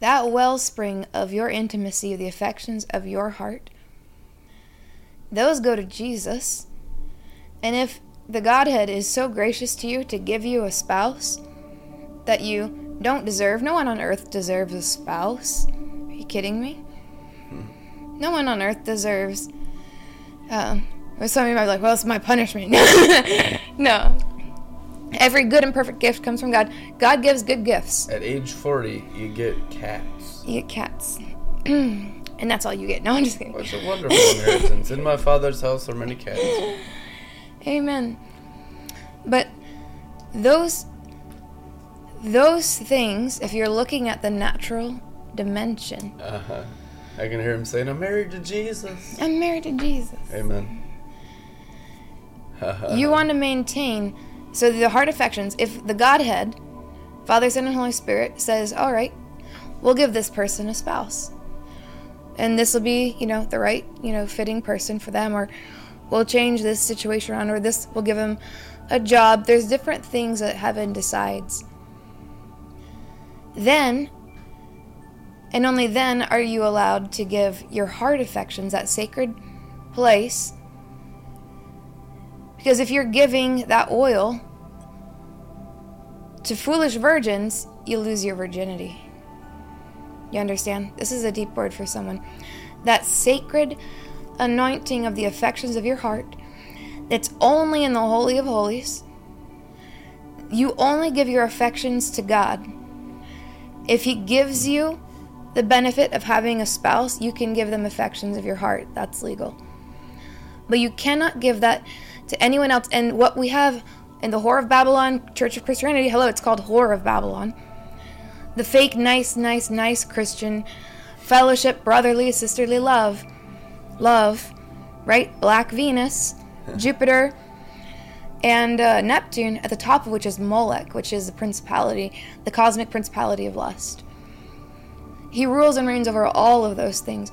that wellspring of your intimacy, of the affections of your heart, those go to Jesus. And if the Godhead is so gracious to you to give you a spouse that you don't deserve, no one on earth deserves a spouse. Are you kidding me? No one on earth deserves. Um, some of you might be like, well, it's my punishment. no. Every good and perfect gift comes from God. God gives good gifts. At age 40, you get cats. You get cats. and that's all you get. No, I'm just kidding. It's a wonderful inheritance. In my father's house are many cats. Amen. But those those things, if you're looking at the natural dimension, Uh huh. I can hear him saying, I'm married to Jesus. I'm married to Jesus. Amen. You want to maintain so the heart affections, if the Godhead, Father, Son, and Holy Spirit says, All right, we'll give this person a spouse. And this will be, you know, the right, you know, fitting person for them, or we'll change this situation around, or this will give them a job. There's different things that heaven decides. Then, and only then, are you allowed to give your heart affections that sacred place. Because if you're giving that oil to foolish virgins, you lose your virginity. You understand? This is a deep word for someone. That sacred anointing of the affections of your heart that's only in the Holy of Holies. You only give your affections to God. If He gives you the benefit of having a spouse, you can give them affections of your heart. That's legal. But you cannot give that to anyone else. And what we have in the Whore of Babylon Church of Christianity, hello, it's called Whore of Babylon. The fake, nice, nice, nice Christian fellowship, brotherly, sisterly love. Love, right? Black Venus, Jupiter, and uh, Neptune, at the top of which is Molech, which is the principality, the cosmic principality of lust. He rules and reigns over all of those things.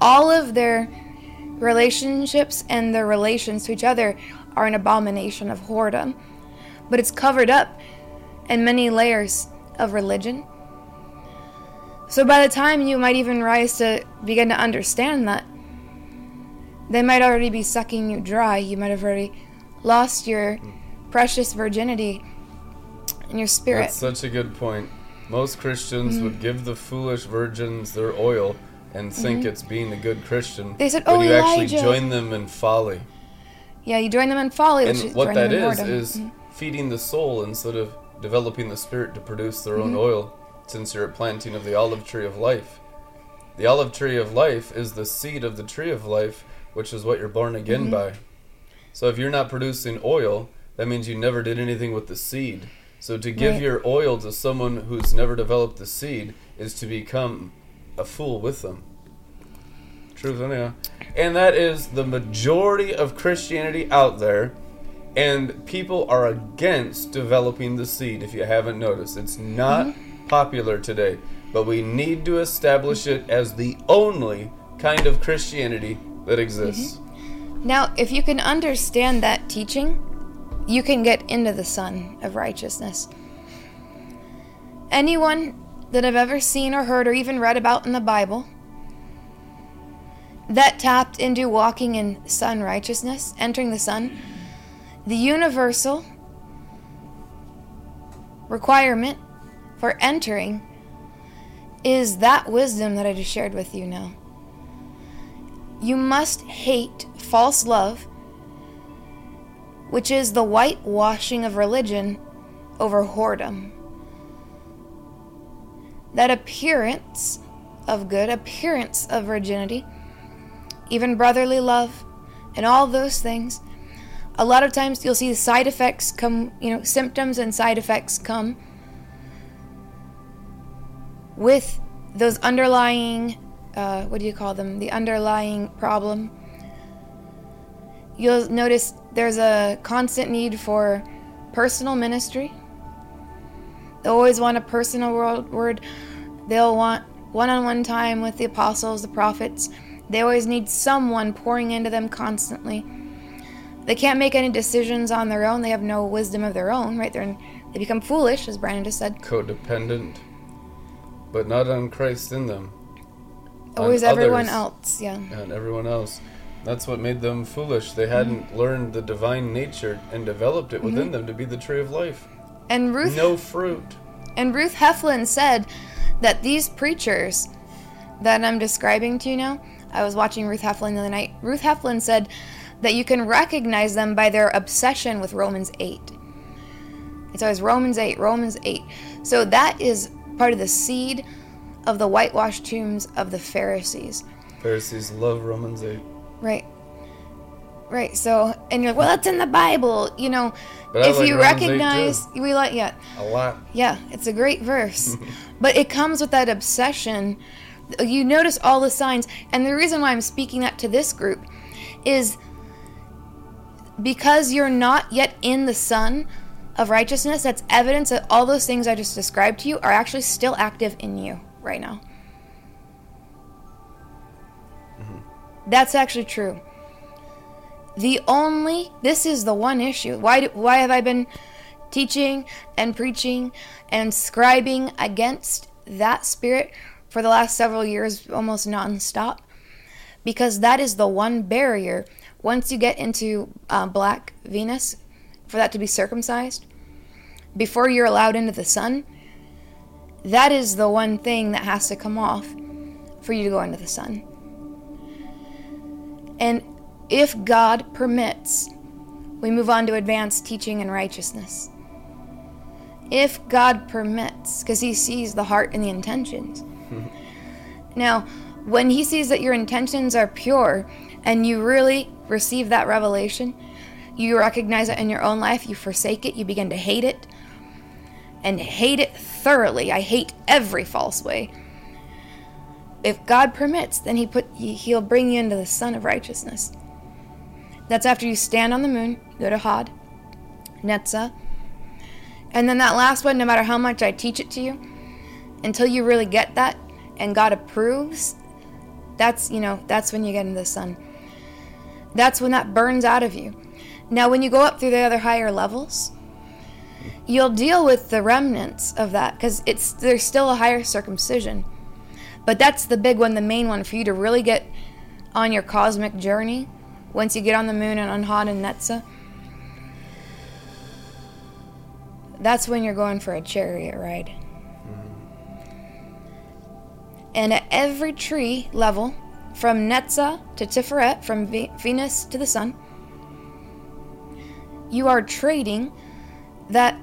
All of their relationships and their relations to each other are an abomination of whoredom. But it's covered up in many layers of religion. So by the time you might even rise to begin to understand that, they might already be sucking you dry. You might have already lost your precious virginity and your spirit. That's such a good point. Most Christians Mm-hmm. would give the foolish virgins their oil and think it's being a good Christian. Mm-hmm. They said, "Oh, you actually join them in folly. yeah, you join them in folly, which is And what that is is Mhm. feeding the soul instead of developing the spirit to produce their Mm-hmm. own oil, since you're a planting of the olive tree of life. The olive tree of life is the seed of the tree of life, which is what you're born again Mm-hmm. by. So if you're not producing oil, that means you never did anything with the seed. So to give Right. your oil to someone who's never developed the seed is to become a fool with them. Truth, anyhow. And that is the majority of Christianity out there. And people are against developing the seed, if you haven't noticed. It's not mm-hmm. popular today. but we need to establish it as the only kind of Christianity that exists. Mm-hmm. Now, if you can understand that teaching, you can get into the sun of righteousness. Anyone that I've ever seen or heard or even read about in the Bible that tapped into walking in sun righteousness, entering the sun, the universal requirement for entering is that wisdom that I just shared with you now. You must hate false love, which is the whitewashing of religion over whoredom. That appearance of good, appearance of virginity, even brotherly love, and all those things. A lot of times you'll see the side effects come, you know, symptoms and side effects come with those underlying, uh, what do you call them? The underlying problem. You'll notice there's a constant need for personal ministry. They'll always want a personal word. They'll want one on one time with the apostles, the prophets. They always need someone pouring into them constantly. They can't make any decisions on their own. They have no wisdom of their own, right? They're, they become foolish, as Brandon just said. Codependent, but not on Christ in them. Always on everyone others else, yeah. And everyone else. That's what made them foolish. They hadn't mm-hmm. learned the divine nature and developed it within mm-hmm. them to be the tree of life. And Ruth No fruit. And Ruth Heflin said that these preachers that I'm describing to you now, I was watching Ruth Heflin the other night. Ruth Heflin said that you can recognize them by their obsession with Romans 8. It's always Romans 8, Romans 8. So that is part of the seed of the whitewashed tombs of the Pharisees. Pharisees love Romans 8. Right. Right. So, and you're like, well, that's in the Bible. You know, But if like you Romans 8 too. recognize, we like, yeah. A lot. Yeah, it's a great verse. but it comes with that obsession. You notice all the signs. And the reason why I'm speaking that to this group is because you're not yet in the sun of righteousness, that's evidence that all those things I just described to you are actually still active in you right now. Mm-hmm. That's actually true. The only this is the one issue. Why do, why have I been teaching and preaching and scribing against that spirit for the last several years almost nonstop? Because that is the one barrier once you get into uh, black Venus for that to be circumcised before you're allowed into the sun. That is the one thing that has to come off for you to go into the sun. And if God permits, we move on to advanced teaching and righteousness. If God permits, because He sees the heart and the intentions. now, when He sees that your intentions are pure and you really receive that revelation, you recognize it in your own life, you forsake it, you begin to hate it, and hate it thoroughly. I hate every false way. If God permits, then He put he- He'll bring you into the sun of righteousness. That's after you stand on the moon, go to Hod, Netzah, and then that last one. No matter how much I teach it to you, until you really get that and God approves, that's you know that's when you get into the sun. That's when that burns out of you. Now, when you go up through the other higher levels, you'll deal with the remnants of that because it's there's still a higher circumcision. But that's the big one, the main one for you to really get on your cosmic journey. Once you get on the moon and on Hod and Netzah, that's when you're going for a chariot ride. Mm-hmm. And at every tree level, from Netzah to Tiferet, from Ve- Venus to the sun, you are trading that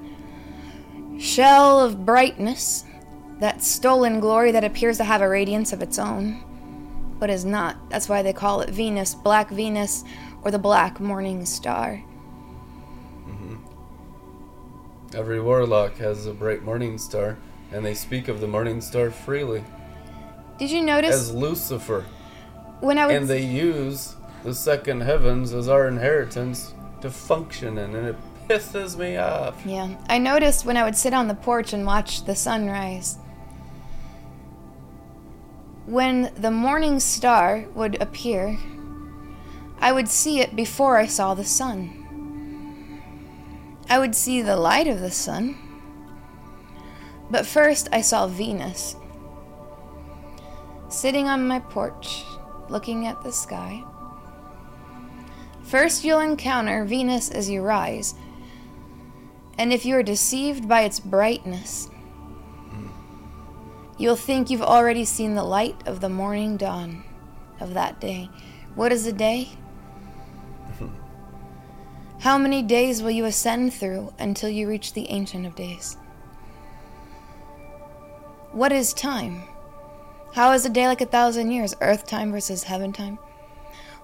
shell of brightness, that stolen glory that appears to have a radiance of its own, but is not. That's why they call it Venus, Black Venus, or the Black Morning Star. Mm-hmm. Every warlock has a bright morning star, and they speak of the morning star freely Did you notice as Lucifer. when I was And they use the second heavens as our inheritance to function in, and it pisses me off. Yeah, I noticed when I would sit on the porch and watch the sunrise When the morning star would appear, I would see it before I saw the sun. I would see the light of the sun. But first, I saw Venus sitting on my porch, looking at the sky. First, you'll encounter Venus as you rise, and if you are deceived by its brightness, you'll think you've already seen the light of the morning dawn of that day. What is a day? How many days will you ascend through until you reach the Ancient of Days? What is time? How is a day like a thousand years? Earth time versus heaven time?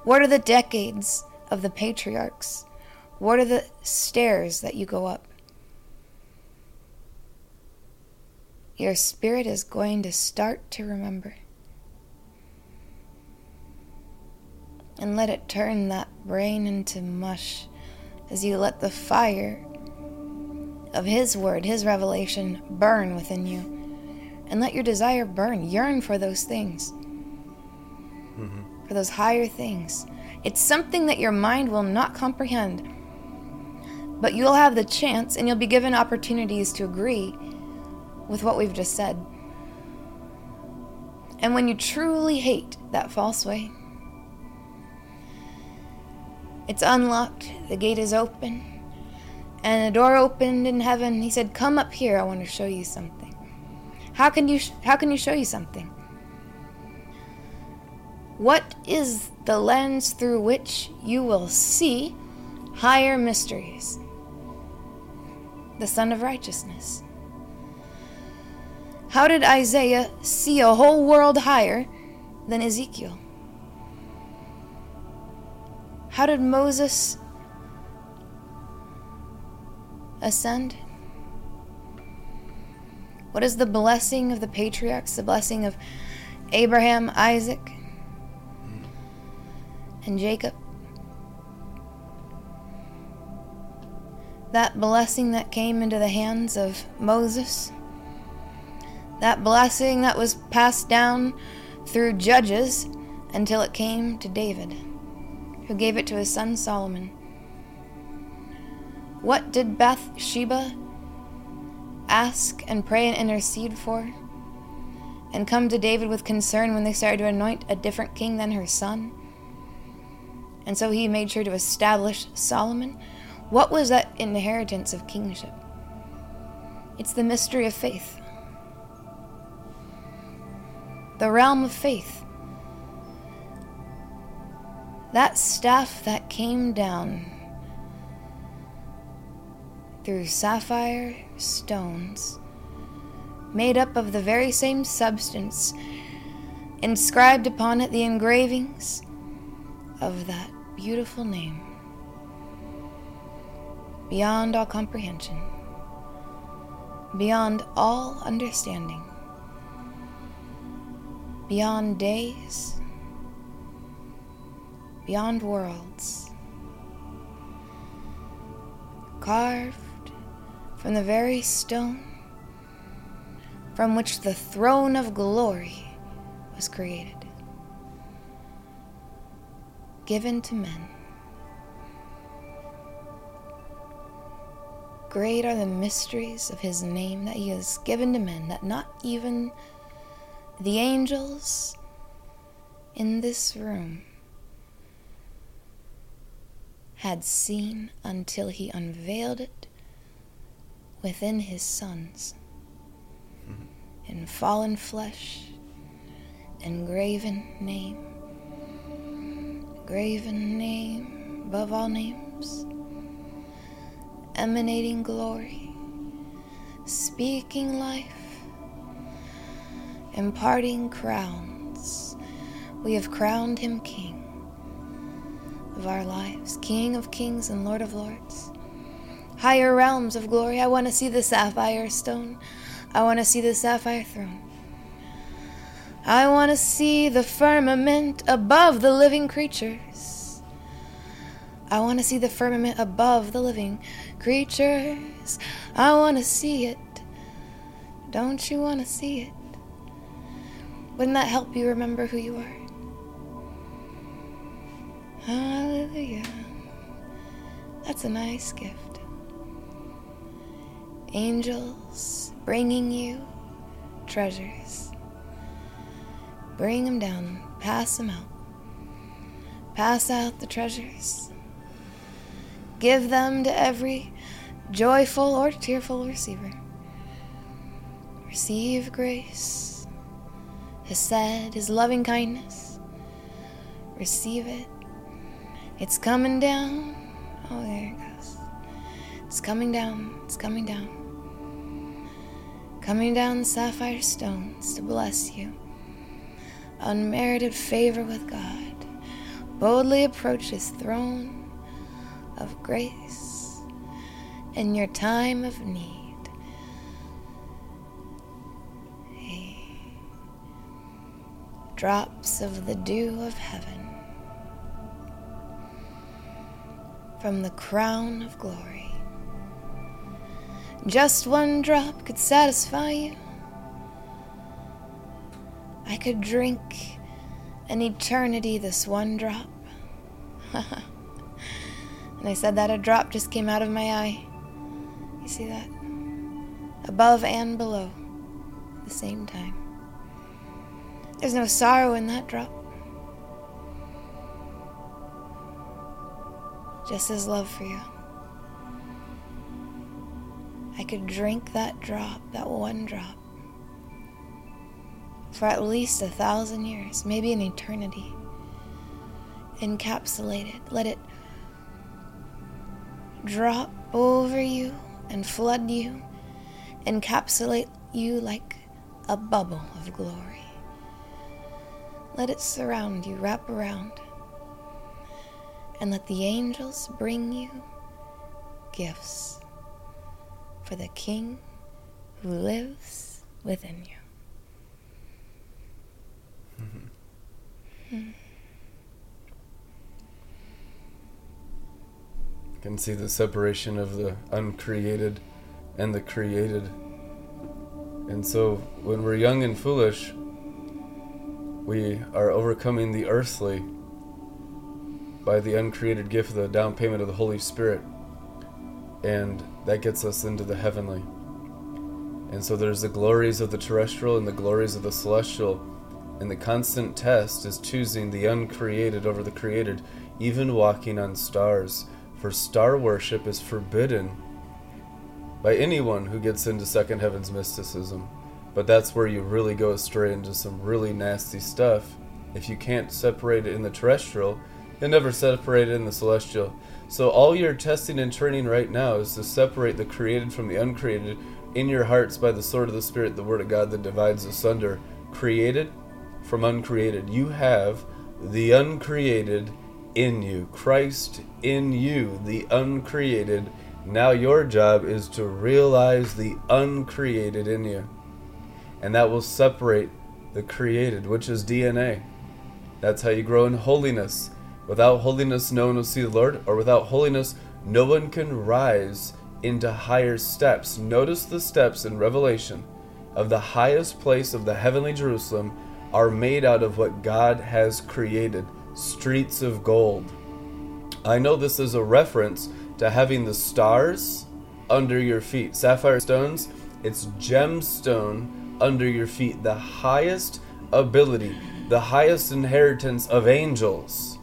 What are the decades of the patriarchs? What are the stairs that you go up? Your spirit is going to start to remember. And let it turn that brain into mush as you let the fire of His Word, His revelation, burn within you. And let your desire burn. Yearn for those things, mm-hmm. for those higher things. It's something that your mind will not comprehend. But you'll have the chance and you'll be given opportunities to agree with what we've just said. And when you truly hate that false way, it's unlocked, the gate is open, and a door opened in heaven. He said, "Come up here, I want to show you something." How can you sh- how can you show you something? What is the lens through which you will see higher mysteries? The Sun of Righteousness. How did Isaiah see a whole world higher than Ezekiel? How did Moses ascend? What is the blessing of the patriarchs, the blessing of Abraham, Isaac, and Jacob? That blessing that came into the hands of Moses, that blessing that was passed down through judges until it came to David who gave it to his son Solomon. What did Bathsheba ask and pray and intercede for? And come to David with concern when they started to anoint a different king than her son? And so he made sure to establish Solomon. What was that inheritance of kingship? It's the mystery of faith, the realm of faith. That staff that came down through sapphire stones, made up of the very same substance, inscribed upon it the engravings of that beautiful name, beyond all comprehension, beyond all understanding, beyond days beyond worlds, carved from the very stone from which the throne of glory was created, given to men. Great are the mysteries of his name that he has given to men, that not even the angels in this room had seen until he unveiled it within his sons mm-hmm. in fallen flesh and graven name. Graven name above all names. Emanating glory speaking life imparting crowns we have crowned him king of our lives, King of kings and Lord of lords. Higher realms of glory. I want to see the sapphire stone. I want to see the sapphire throne. I want to see the firmament above the living creatures. I want to see the firmament above the living creatures. I want to see it. Don't you want to see it? Wouldn't that help you remember who you are? Hallelujah. That's a nice gift. Angels bringing you treasures. Bring them down, pass them out. Pass out the treasures. Give them to every joyful or tearful receiver. Receive grace, His said, His loving kindness. Receive it. It's coming down. Oh, there it goes. It's coming down. It's coming down. Coming down sapphire stones to bless you. Unmerited favor with God. Boldly approach His throne of grace in your time of need. Drops of the dew of heaven from the crown of glory. Just one drop could satisfy you. I could drink an eternity this one drop. and I said that a drop just came out of my eye. You see that? Above and below, at the same time. There's no sorrow in that drop. Just his love for you. I could drink that drop, that one drop, for at least a thousand years, maybe an eternity. Encapsulate it. Let it drop over you and flood you, encapsulate you like a bubble of glory. Let it surround you, wrap around, and let the angels bring you gifts for the King who lives within you. You can see the separation of the uncreated and the created. And so when we're young and foolish, we are overcoming the earthly by the uncreated gift of the down payment of the Holy Spirit. And that gets us into the heavenly. And so there's the glories of the terrestrial and the glories of the celestial. And the constant test is choosing the uncreated over the created, even walking on stars. For star worship is forbidden by anyone who gets into second heaven's mysticism. But that's where you really go astray into some really nasty stuff. If you can't separate it in the terrestrial, you'll never separate it in the celestial. So all you're testing and training right now is to separate the created from the uncreated in your hearts by the sword of the Spirit, the Word of God that divides asunder created from uncreated. You have the uncreated in you, Christ in you, the uncreated. Now your job is to realize the uncreated in you. And that will separate the created, which is DNA. That's how you grow in holiness. Without holiness, no one will see the Lord, or without holiness, no one can rise into higher steps. Notice the steps in Revelation of the highest place of the heavenly Jerusalem are made out of what God has created streets of gold. I know this is a reference to having the stars under your feet. Sapphire stones, it's gemstone under your feet. The highest ability, the highest inheritance of angels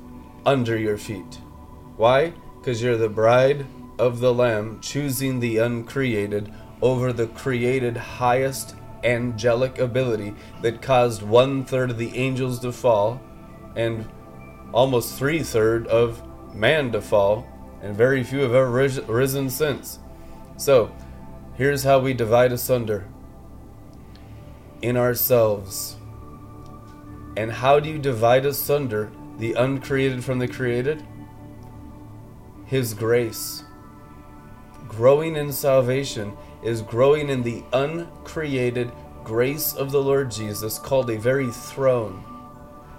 under your feet. Why? Because you're the bride of the Lamb, choosing the uncreated over the created highest angelic ability that caused one third of the angels to fall and almost three third of man to fall, and very few have ever ris- risen since. So, here's how we divide asunder in ourselves. And how do you divide asunder the uncreated from the created? His grace. Growing in salvation is growing in the uncreated grace of the Lord Jesus, called a very throne.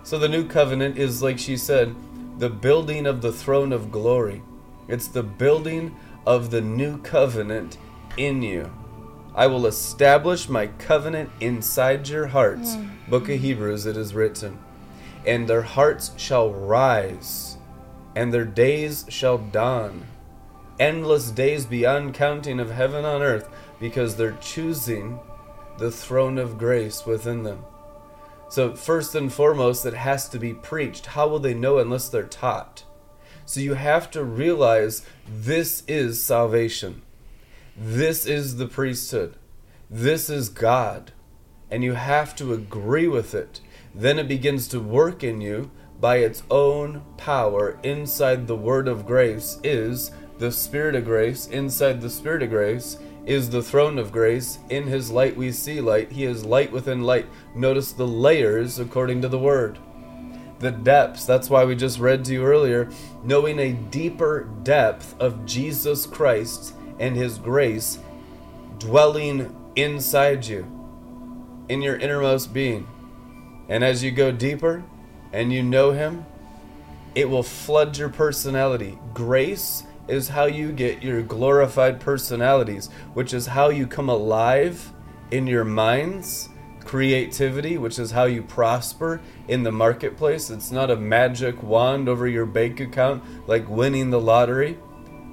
So the new covenant is, like she said, the building of the throne of glory. It's the building of the new covenant in you. I will establish my covenant inside your hearts. Hmm. Book of Hebrews, it is written. And their hearts shall rise, and their days shall dawn. Endless days beyond counting of heaven on earth, because they're choosing the throne of grace within them. So, first and foremost, it has to be preached. How will they know unless they're taught? So, you have to realize this is salvation. This is the priesthood. This is God. And you have to agree with it. Then it begins to work in you by its own power. Inside the word of grace is the Spirit of grace. Inside the Spirit of grace is the throne of grace. In his light we see light. He is light within light. Notice the layers according to the word. The depths, that's why we just read to you earlier, knowing a deeper depth of Jesus Christ and his grace dwelling inside you, in your innermost being. And as you go deeper and you know him, it will flood your personality. Grace is how you get your glorified personalities, which is how you come alive in your minds. Creativity, which is how you prosper in the marketplace. It's not a magic wand over your bank account like winning the lottery.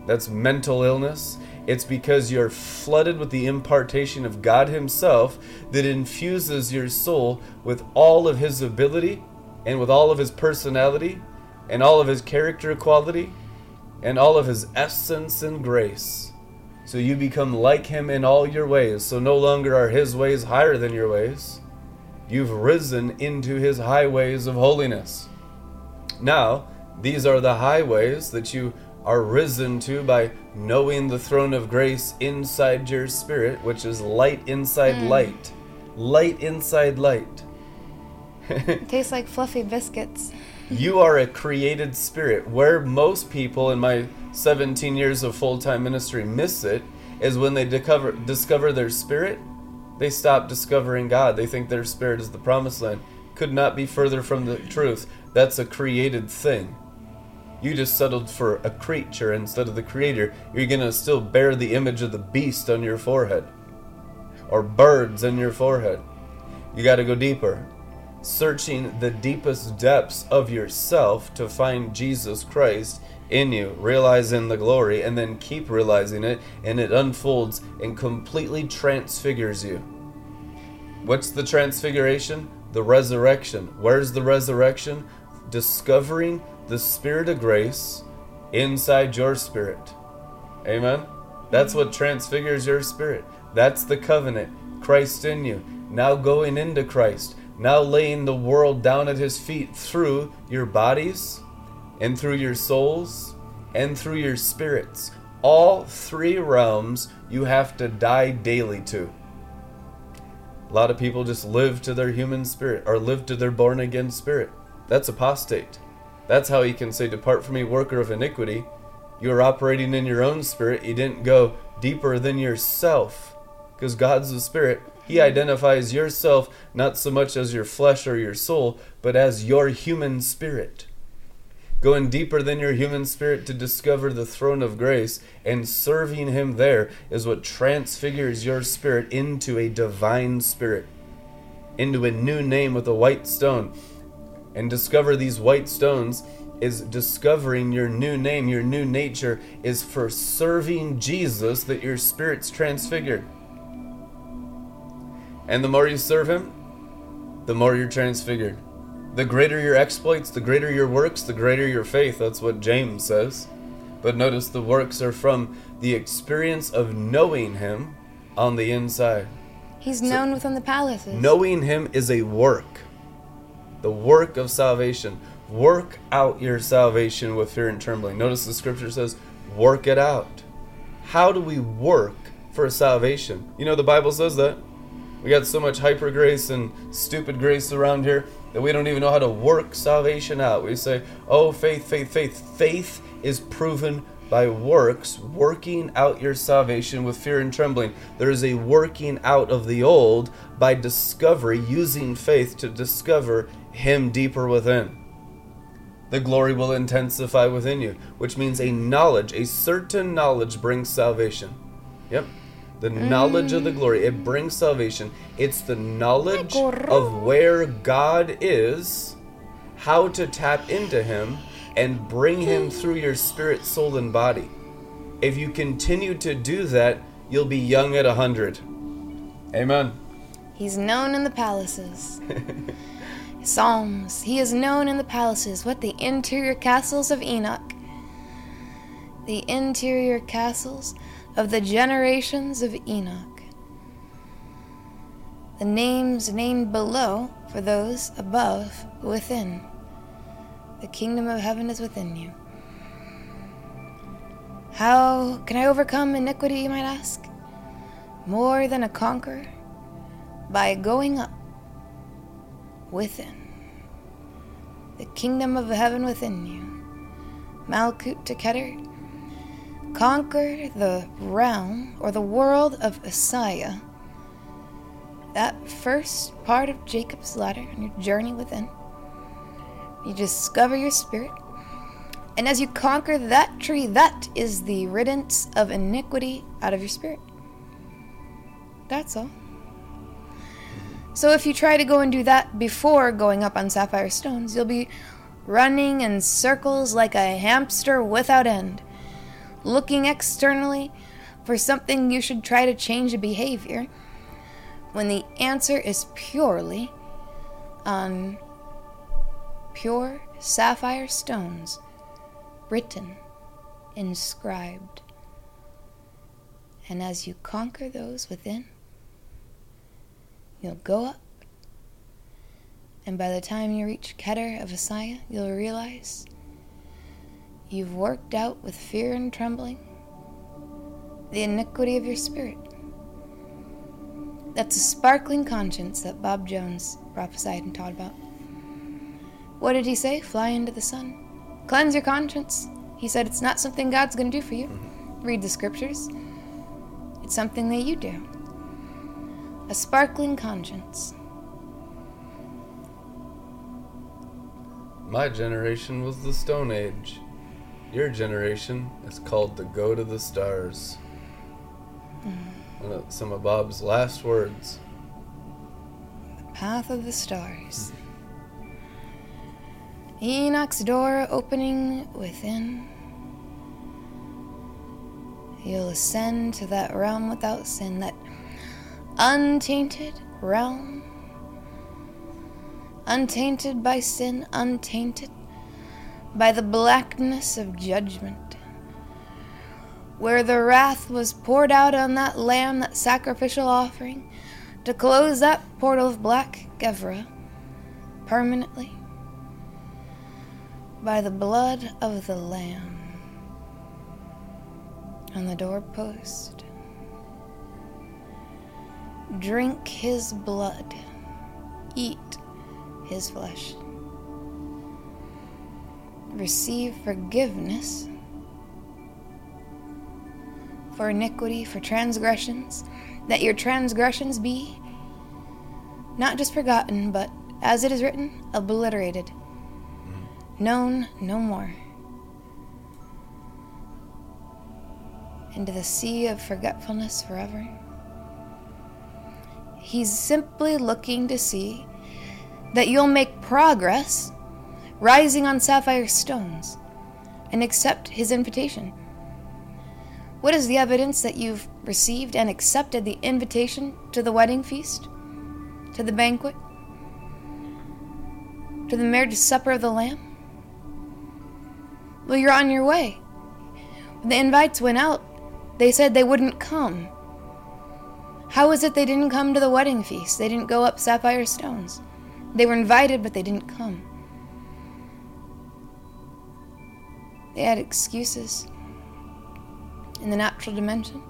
That's mental illness. It's because you're flooded with the impartation of God Himself that infuses your soul with all of His ability and with all of His personality and all of His character quality and all of his essence and grace. So you become like him in all your ways. So no longer are his ways higher than your ways. You've risen into his highways of holiness. Now, these are the highways that you are risen to by knowing the throne of grace inside your spirit, which is light inside hmm. light. Light inside light. Tastes like fluffy biscuits. You are a created spirit. Where most people in my 17 years of full time ministry miss it is when they discover, discover their spirit, they stop discovering God. They think their spirit is the promised land. Could not be further from the truth. That's a created thing. You just settled for a creature instead of the creator. You're to still bear the image of the beast on your forehead or birds on your forehead. You got to go deeper searching the deepest depths of yourself to find Jesus Christ in you, realizing the glory, and then keep realizing it, and it unfolds and completely transfigures you. What's the transfiguration? The resurrection. Where's the resurrection? Discovering the Spirit of grace inside your spirit. Amen? That's what transfigures your spirit. That's the covenant. Christ in you. Now going into Christ now laying the world down at his feet through your bodies and through your souls and through your spirits. All three realms you have to die daily to. A lot of people just live to their human spirit or live to their born again spirit. That's apostate. That's how he can say, Depart from me, worker of iniquity. You are operating in your own spirit. You didn't go deeper than yourself because God's the spirit. He hmm. identifies yourself not so much as your flesh or your soul, but as your human spirit. Going deeper than your human spirit to discover the throne of grace and serving Him there is what transfigures your spirit into a divine spirit, into a new name with a white stone. And discover these white stones is discovering your new name, your new nature is for serving Jesus that your spirit's transfigured. And the more you serve Him, the more you're transfigured. The greater your exploits, the greater your works, the greater your faith. That's what James says. But notice the works are from the experience of knowing Him on the inside. He's known within the palaces. Knowing Him is a work, the work of salvation. Work out your salvation with fear and trembling. Notice the scripture says, work it out. How do we work for salvation? You know, the Bible says that. We got so much hyper grace and stupid grace around here that we don't even know how to work salvation out. We say, oh, faith, faith, faith. Faith is proven by works, working out your salvation with fear and trembling. There is a working out of the old by discovery, using faith to discover Him deeper within. The glory will intensify within you, which means a knowledge, a certain knowledge brings salvation. Yep. The knowledge of the glory. It brings salvation. It's the knowledge of where God is, how to tap into Him, and bring Him through your spirit, soul, and body. If you continue to do that, you'll be young at a hundred. Amen. He's known in the palaces. Psalms. He is known in the palaces. What the interior castles of Enoch. The interior castles of the generations of Enoch. The names named below for those above within. The kingdom of heaven is within you. How can I overcome iniquity, you might ask? More than a conqueror? By going up within. The kingdom of heaven within you. Malkut Keter. Conquer the realm or the world of Assiah. That first part of Jacob's ladder on your journey within. You discover your spirit. And as you conquer that tree, that is the riddance of iniquity out of your spirit. That's all. So if you try to go and do that before going up on sapphire stones, you'll be running in circles like a hamster without end, looking externally for something you should try to change a behavior, when the answer is purely on pure sapphire stones, written, inscribed. And as you conquer those within, You'll go up, and by the time you reach Keter of Assiah, you'll realize you've worked out with fear and trembling the iniquity of your spirit. That's a sparkling conscience that Bob Jones prophesied and taught about. What did he say? Fly into the sun. Cleanse your conscience. He said it's not something God's going to do for you. Mm-hmm. Read the scriptures. It's something that you do a sparkling conscience. My generation was the Stone Age. Your generation is called the Go to the Stars. Of- Some of Bob's last words. The path of the Stars. Enoch's door opening within. You'll ascend to that realm without sin, that untainted realm. Untainted by sin, untainted by the blackness of judgment. Where the wrath was poured out on that lamb, that sacrificial offering, to close that portal of black Gevurah permanently by the blood of the Lamb on the doorpost. Drink his blood, eat his flesh, receive forgiveness for iniquity, for transgressions, that your transgressions be not just forgotten, but as it is written, obliterated, known no more. Into the sea of forgetfulness forever. He's simply looking to see that you'll make progress rising on sapphire stones and accept his invitation. What is the evidence that you've received and accepted the invitation to the wedding feast, to the banquet, to the marriage supper of the Lamb? Well, you're on your way. When the invites went out, they said they wouldn't come. How is it they didn't come to the wedding feast? They didn't go up sapphire stones. They were invited, but they didn't come. They had excuses in the natural dimension.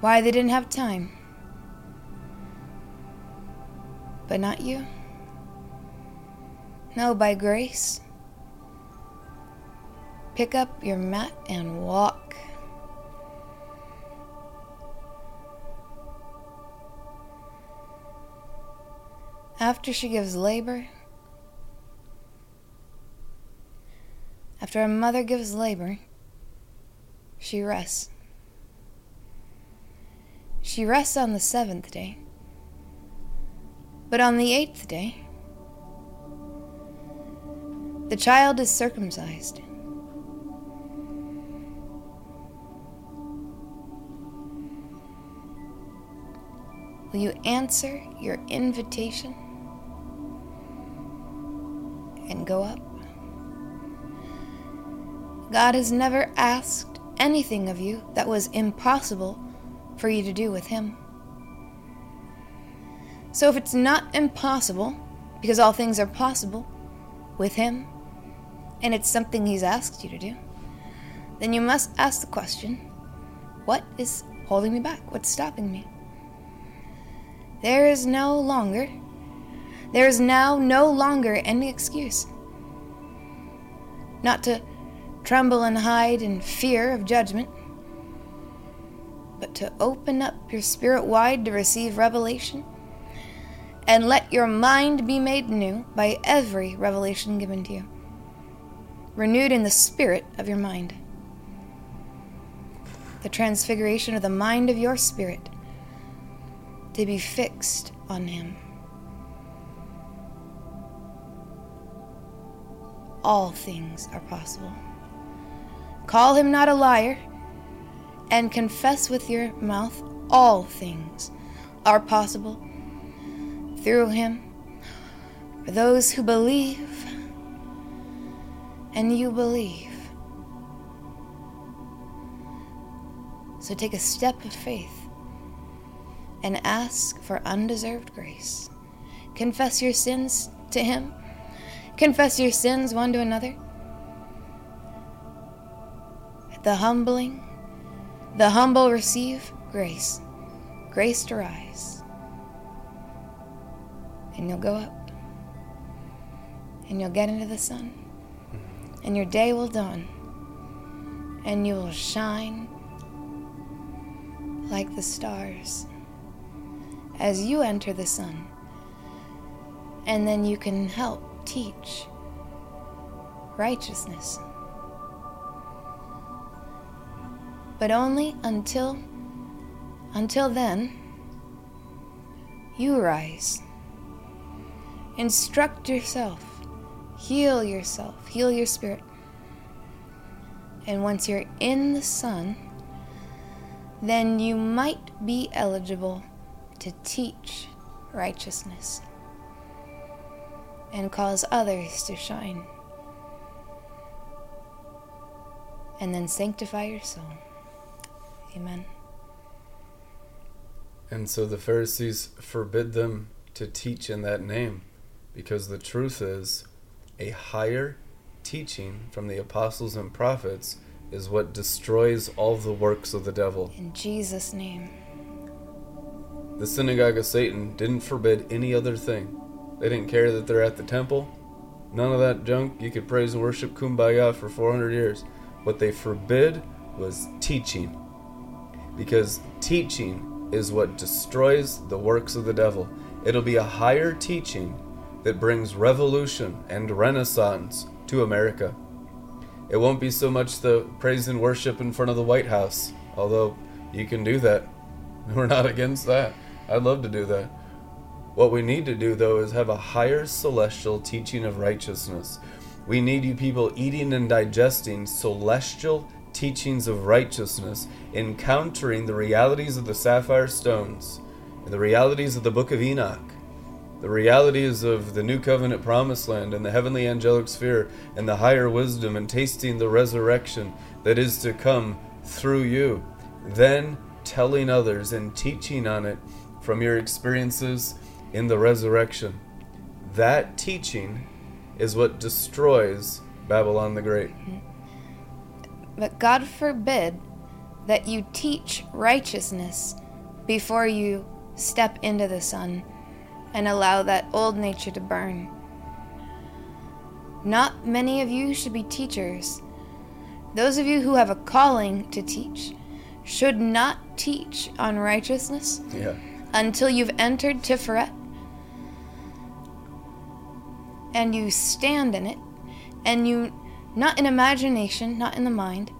Why they didn't have time. But not you. No, by grace. Pick up your mat and walk. After she gives labor, after a mother gives labor, she rests. She rests on the seventh day. But on the eighth day, the child is circumcised. Will you answer your invitation and go up? God has never asked anything of you that was impossible for you to do with Him. So if it's not impossible, because all things are possible with Him, and it's something He's asked you to do, then you must ask the question what is holding me back? What's stopping me? There is no longer, there is now no longer any excuse not to tremble and hide in fear of judgment, but to open up your spirit wide to receive revelation, and let your mind be made new by every revelation given to you, renewed in the spirit of your mind. The transfiguration of the mind of your spirit to be fixed on Him. All things are possible. Call him not a liar, and confess with your mouth all things are possible through him for those who believe, and you believe. So take a step of faith and ask for undeserved grace. Confess your sins to him. Confess your sins one to another? The humbling, the humble receive grace, grace to rise. And you'll go up, and you'll get into the sun, mm-hmm. and your day will dawn, and you will shine like the stars as you enter the sun. And then you can help teach righteousness. but only until until then you rise instruct yourself. Heal yourself. Heal your spirit. And once you're in the sun then you might be eligible to teach righteousness and cause others to shine and then sanctify your soul Amen. And so the Pharisees forbid them to teach in that name because the truth is a higher teaching from the apostles and prophets is what destroys all the works of the devil. In Jesus' name. The synagogue of Satan didn't forbid any other thing. They didn't care that they're at the temple. None of that junk. You could praise and worship kumbaya for 400 years. What they forbid was teaching because teaching is what destroys the works of the devil. It'll be a higher teaching that brings revolution and renaissance to America. It won't be so much the praise and worship in front of the White House, although you can do that. We're not against that. I'd love to do that. What we need to do, though, is have a higher celestial teaching of righteousness. We need you people eating and digesting celestial teachings of righteousness, encountering the realities of the sapphire stones and the realities of the book of Enoch, the realities of the new covenant promised land and the heavenly angelic sphere and the higher wisdom, and tasting the resurrection that is to come through you. Then telling others and teaching on it from your experiences in the resurrection. That teaching is what destroys Babylon the Great. But God forbid that you teach righteousness before you step into the sun and allow that old nature to burn. Not many of you should be teachers. Those of you who have a calling to teach should not teach on righteousness Yeah. until you've entered Tiferet and you stand in it and you not in imagination, not in the mind,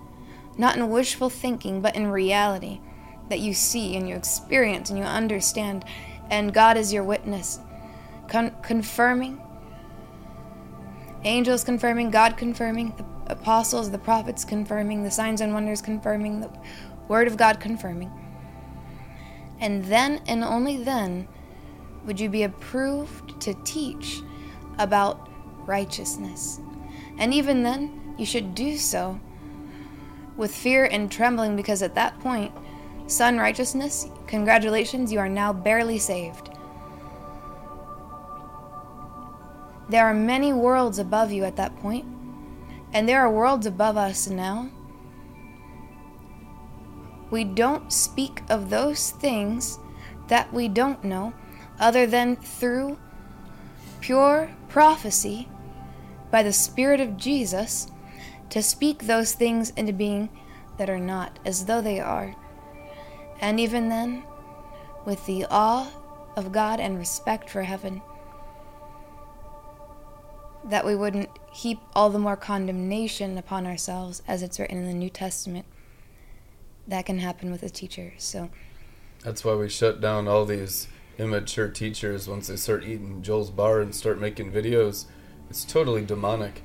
not in wishful thinking, but in reality. that you see and you experience and you understand, and God is your witness, con- confirming, angels confirming, God confirming, the apostles, the prophets confirming, the signs and wonders confirming, the word of God confirming. And then and only then would you be approved to teach about righteousness. And even then, you should do so with fear and trembling because at that point, Son righteousness, congratulations, you are now barely saved. There are many worlds above you at that point, and there are worlds above us now. We don't speak of those things that we don't know other than through pure prophecy by the Spirit of Jesus to speak those things into being that are not as though they are. And even then, with the awe of God and respect for heaven, that we wouldn't heap all the more condemnation upon ourselves as it's written in the New Testament. That can happen with a teacher. So That's why we shut down all these immature teachers once they start eating Joel's bar and start making videos. It's totally demonic.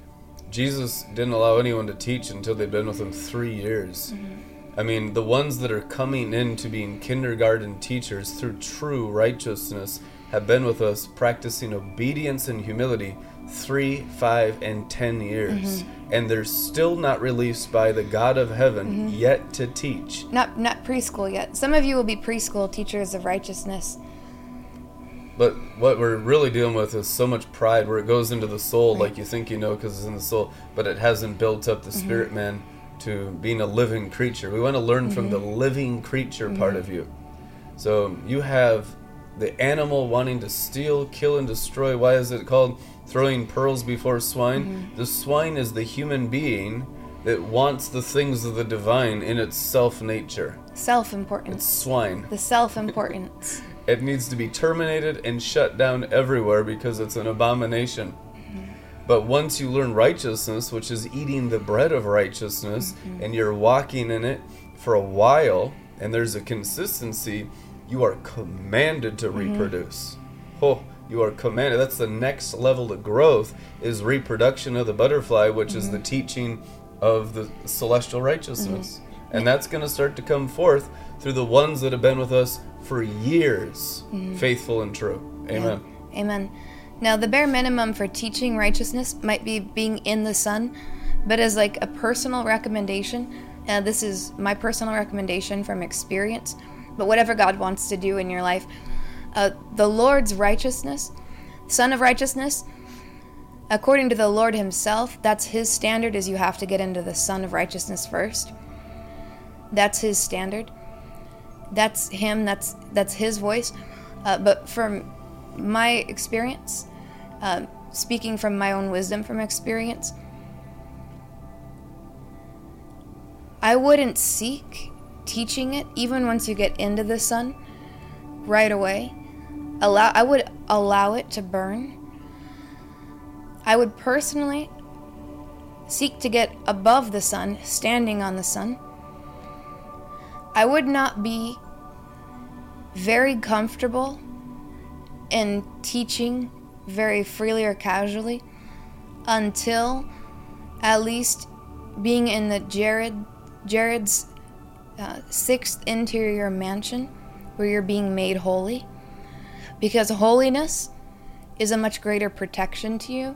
Jesus didn't allow anyone to teach until they'd been with him three years. Mm-hmm. I mean, the ones that are coming into being kindergarten teachers through true righteousness have been with us practicing obedience and humility three, five, and ten years. Mm-hmm. And they're still not released by the God of heaven mm-hmm. yet to teach. not not preschool yet. Some of you will be preschool teachers of righteousness. But what we're really dealing with is so much pride where it goes into the soul, like you think you know because it's in the soul, but it hasn't built up the mm-hmm. spirit man to being a living creature. We want to learn from the mm-hmm. living creature part mm-hmm. of you. So you have the animal wanting to steal, kill, and destroy. Why is it called throwing pearls before swine? The swine is the human being that wants the things of the divine in its self nature. Self It's importance. swine. The self importance. It needs to be terminated and shut down everywhere because it's an abomination. Mm-hmm. But once you learn righteousness, which is eating the bread of righteousness, mm-hmm. and you're walking in it for a while, and there's a consistency, you are commanded to mm-hmm. reproduce. Oh, you are commanded. That's the next level of growth is reproduction of the butterfly, which is the teaching of the celestial righteousness. And that's going to start to come forth through the ones that have been with us for years, faithful and true. Amen. Amen. Now, the bare minimum for teaching righteousness might be being in the sun, but as like a personal recommendation, uh, this is my personal recommendation from experience, but whatever God wants to do in your life, uh, the Lord's righteousness, Son of righteousness, according to the Lord Himself, that's His standard. Is you have to get into the Son of righteousness first. That's His standard. That's Him. That's that's His voice. Uh, but from my experience, um, speaking from my own wisdom from experience, I wouldn't seek teaching it even once you get into the sun right away. Allow I would allow it to burn. I would personally seek to get above the sun, standing on the sun. I would not be very comfortable in teaching very freely or casually until at least being in the Jared Jared's uh, sixth interior mansion where you're being made holy because holiness is a much greater protection to you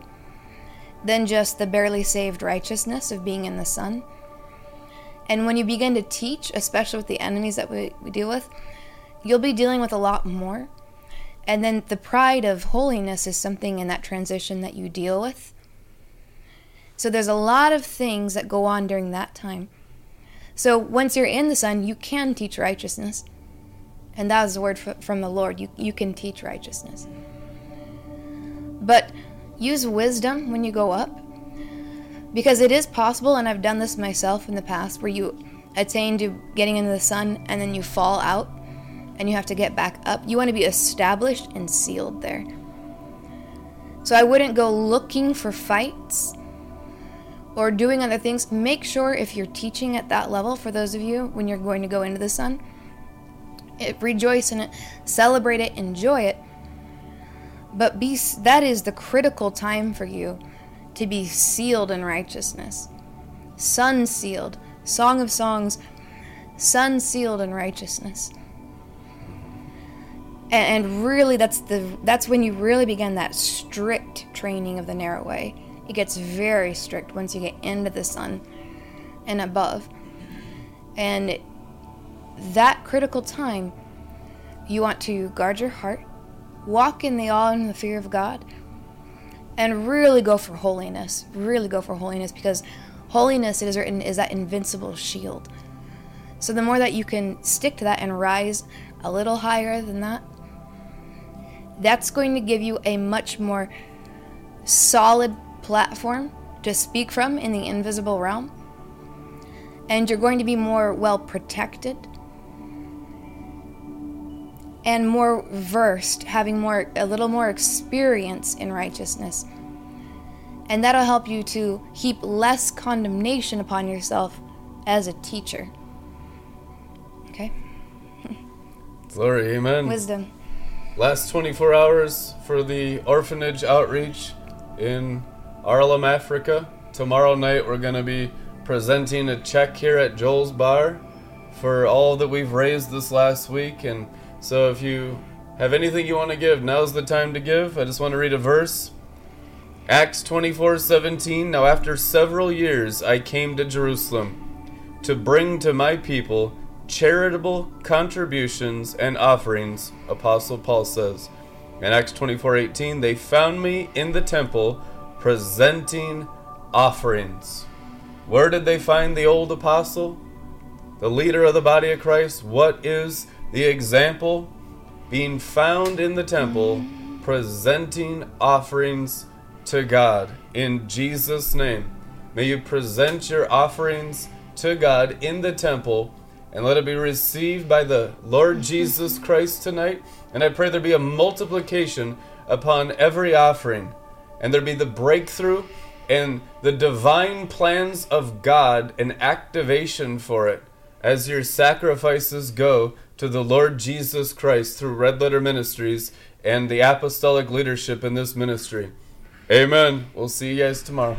than just the barely saved righteousness of being in the sun. And when you begin to teach, especially with the enemies that we, we deal with, you'll be dealing with a lot more. And then the pride of holiness is something in that transition that you deal with. So there's a lot of things that go on during that time. So once you're in the sun, you can teach righteousness. And that was the word fr- from the Lord. You, you can teach righteousness. But use wisdom when you go up. Because it is possible, and I've done this myself in the past, where you attain to getting into the sun and then you fall out and you have to get back up. You want to be established and sealed there. So I wouldn't go looking for fights or doing other things. Make sure if you're teaching at that level, for those of you when you're going to go into the sun, it, rejoice in it, celebrate it, enjoy it. But be that is the critical time for you to be sealed in righteousness. Sun sealed, Song of Songs, sun sealed in righteousness. And, really that's the that's when you really begin that strict training of the narrow way. It gets very strict once you get into the sun and above. And that critical time, you want to guard your heart, walk in the awe and the fear of God, and really go for holiness. Really go for holiness because holiness, it is written, is that invincible shield. So the more that you can stick to that and rise a little higher than that, that's going to give you a much more solid platform to speak from in the invisible realm. And you're going to be more well protected and more versed, having more a little more experience in righteousness. And that'll help you to heap less condemnation upon yourself as a teacher. Okay? Glory, amen. Wisdom. Last 24 hours for the orphanage outreach in Arlem, Africa. Tomorrow night we're going to be presenting a check here at Joel's Bar for all that we've raised this last week and so if you have anything you want to give, now's the time to give. I just want to read a verse. Acts 24:17 Now after several years I came to Jerusalem to bring to my people charitable contributions and offerings, Apostle Paul says. In Acts 24:18 they found me in the temple presenting offerings. Where did they find the old apostle? The leader of the body of Christ? What is the example being found in the temple, presenting offerings to God in Jesus' name. May you present your offerings to God in the temple and let it be received by the Lord mm-hmm. Jesus Christ tonight. And I pray there be a multiplication upon every offering, and there be the breakthrough and the divine plans of God and activation for it as your sacrifices go to the Lord Jesus Christ through Red Letter Ministries and the apostolic leadership in this ministry. Amen. We'll see you guys tomorrow.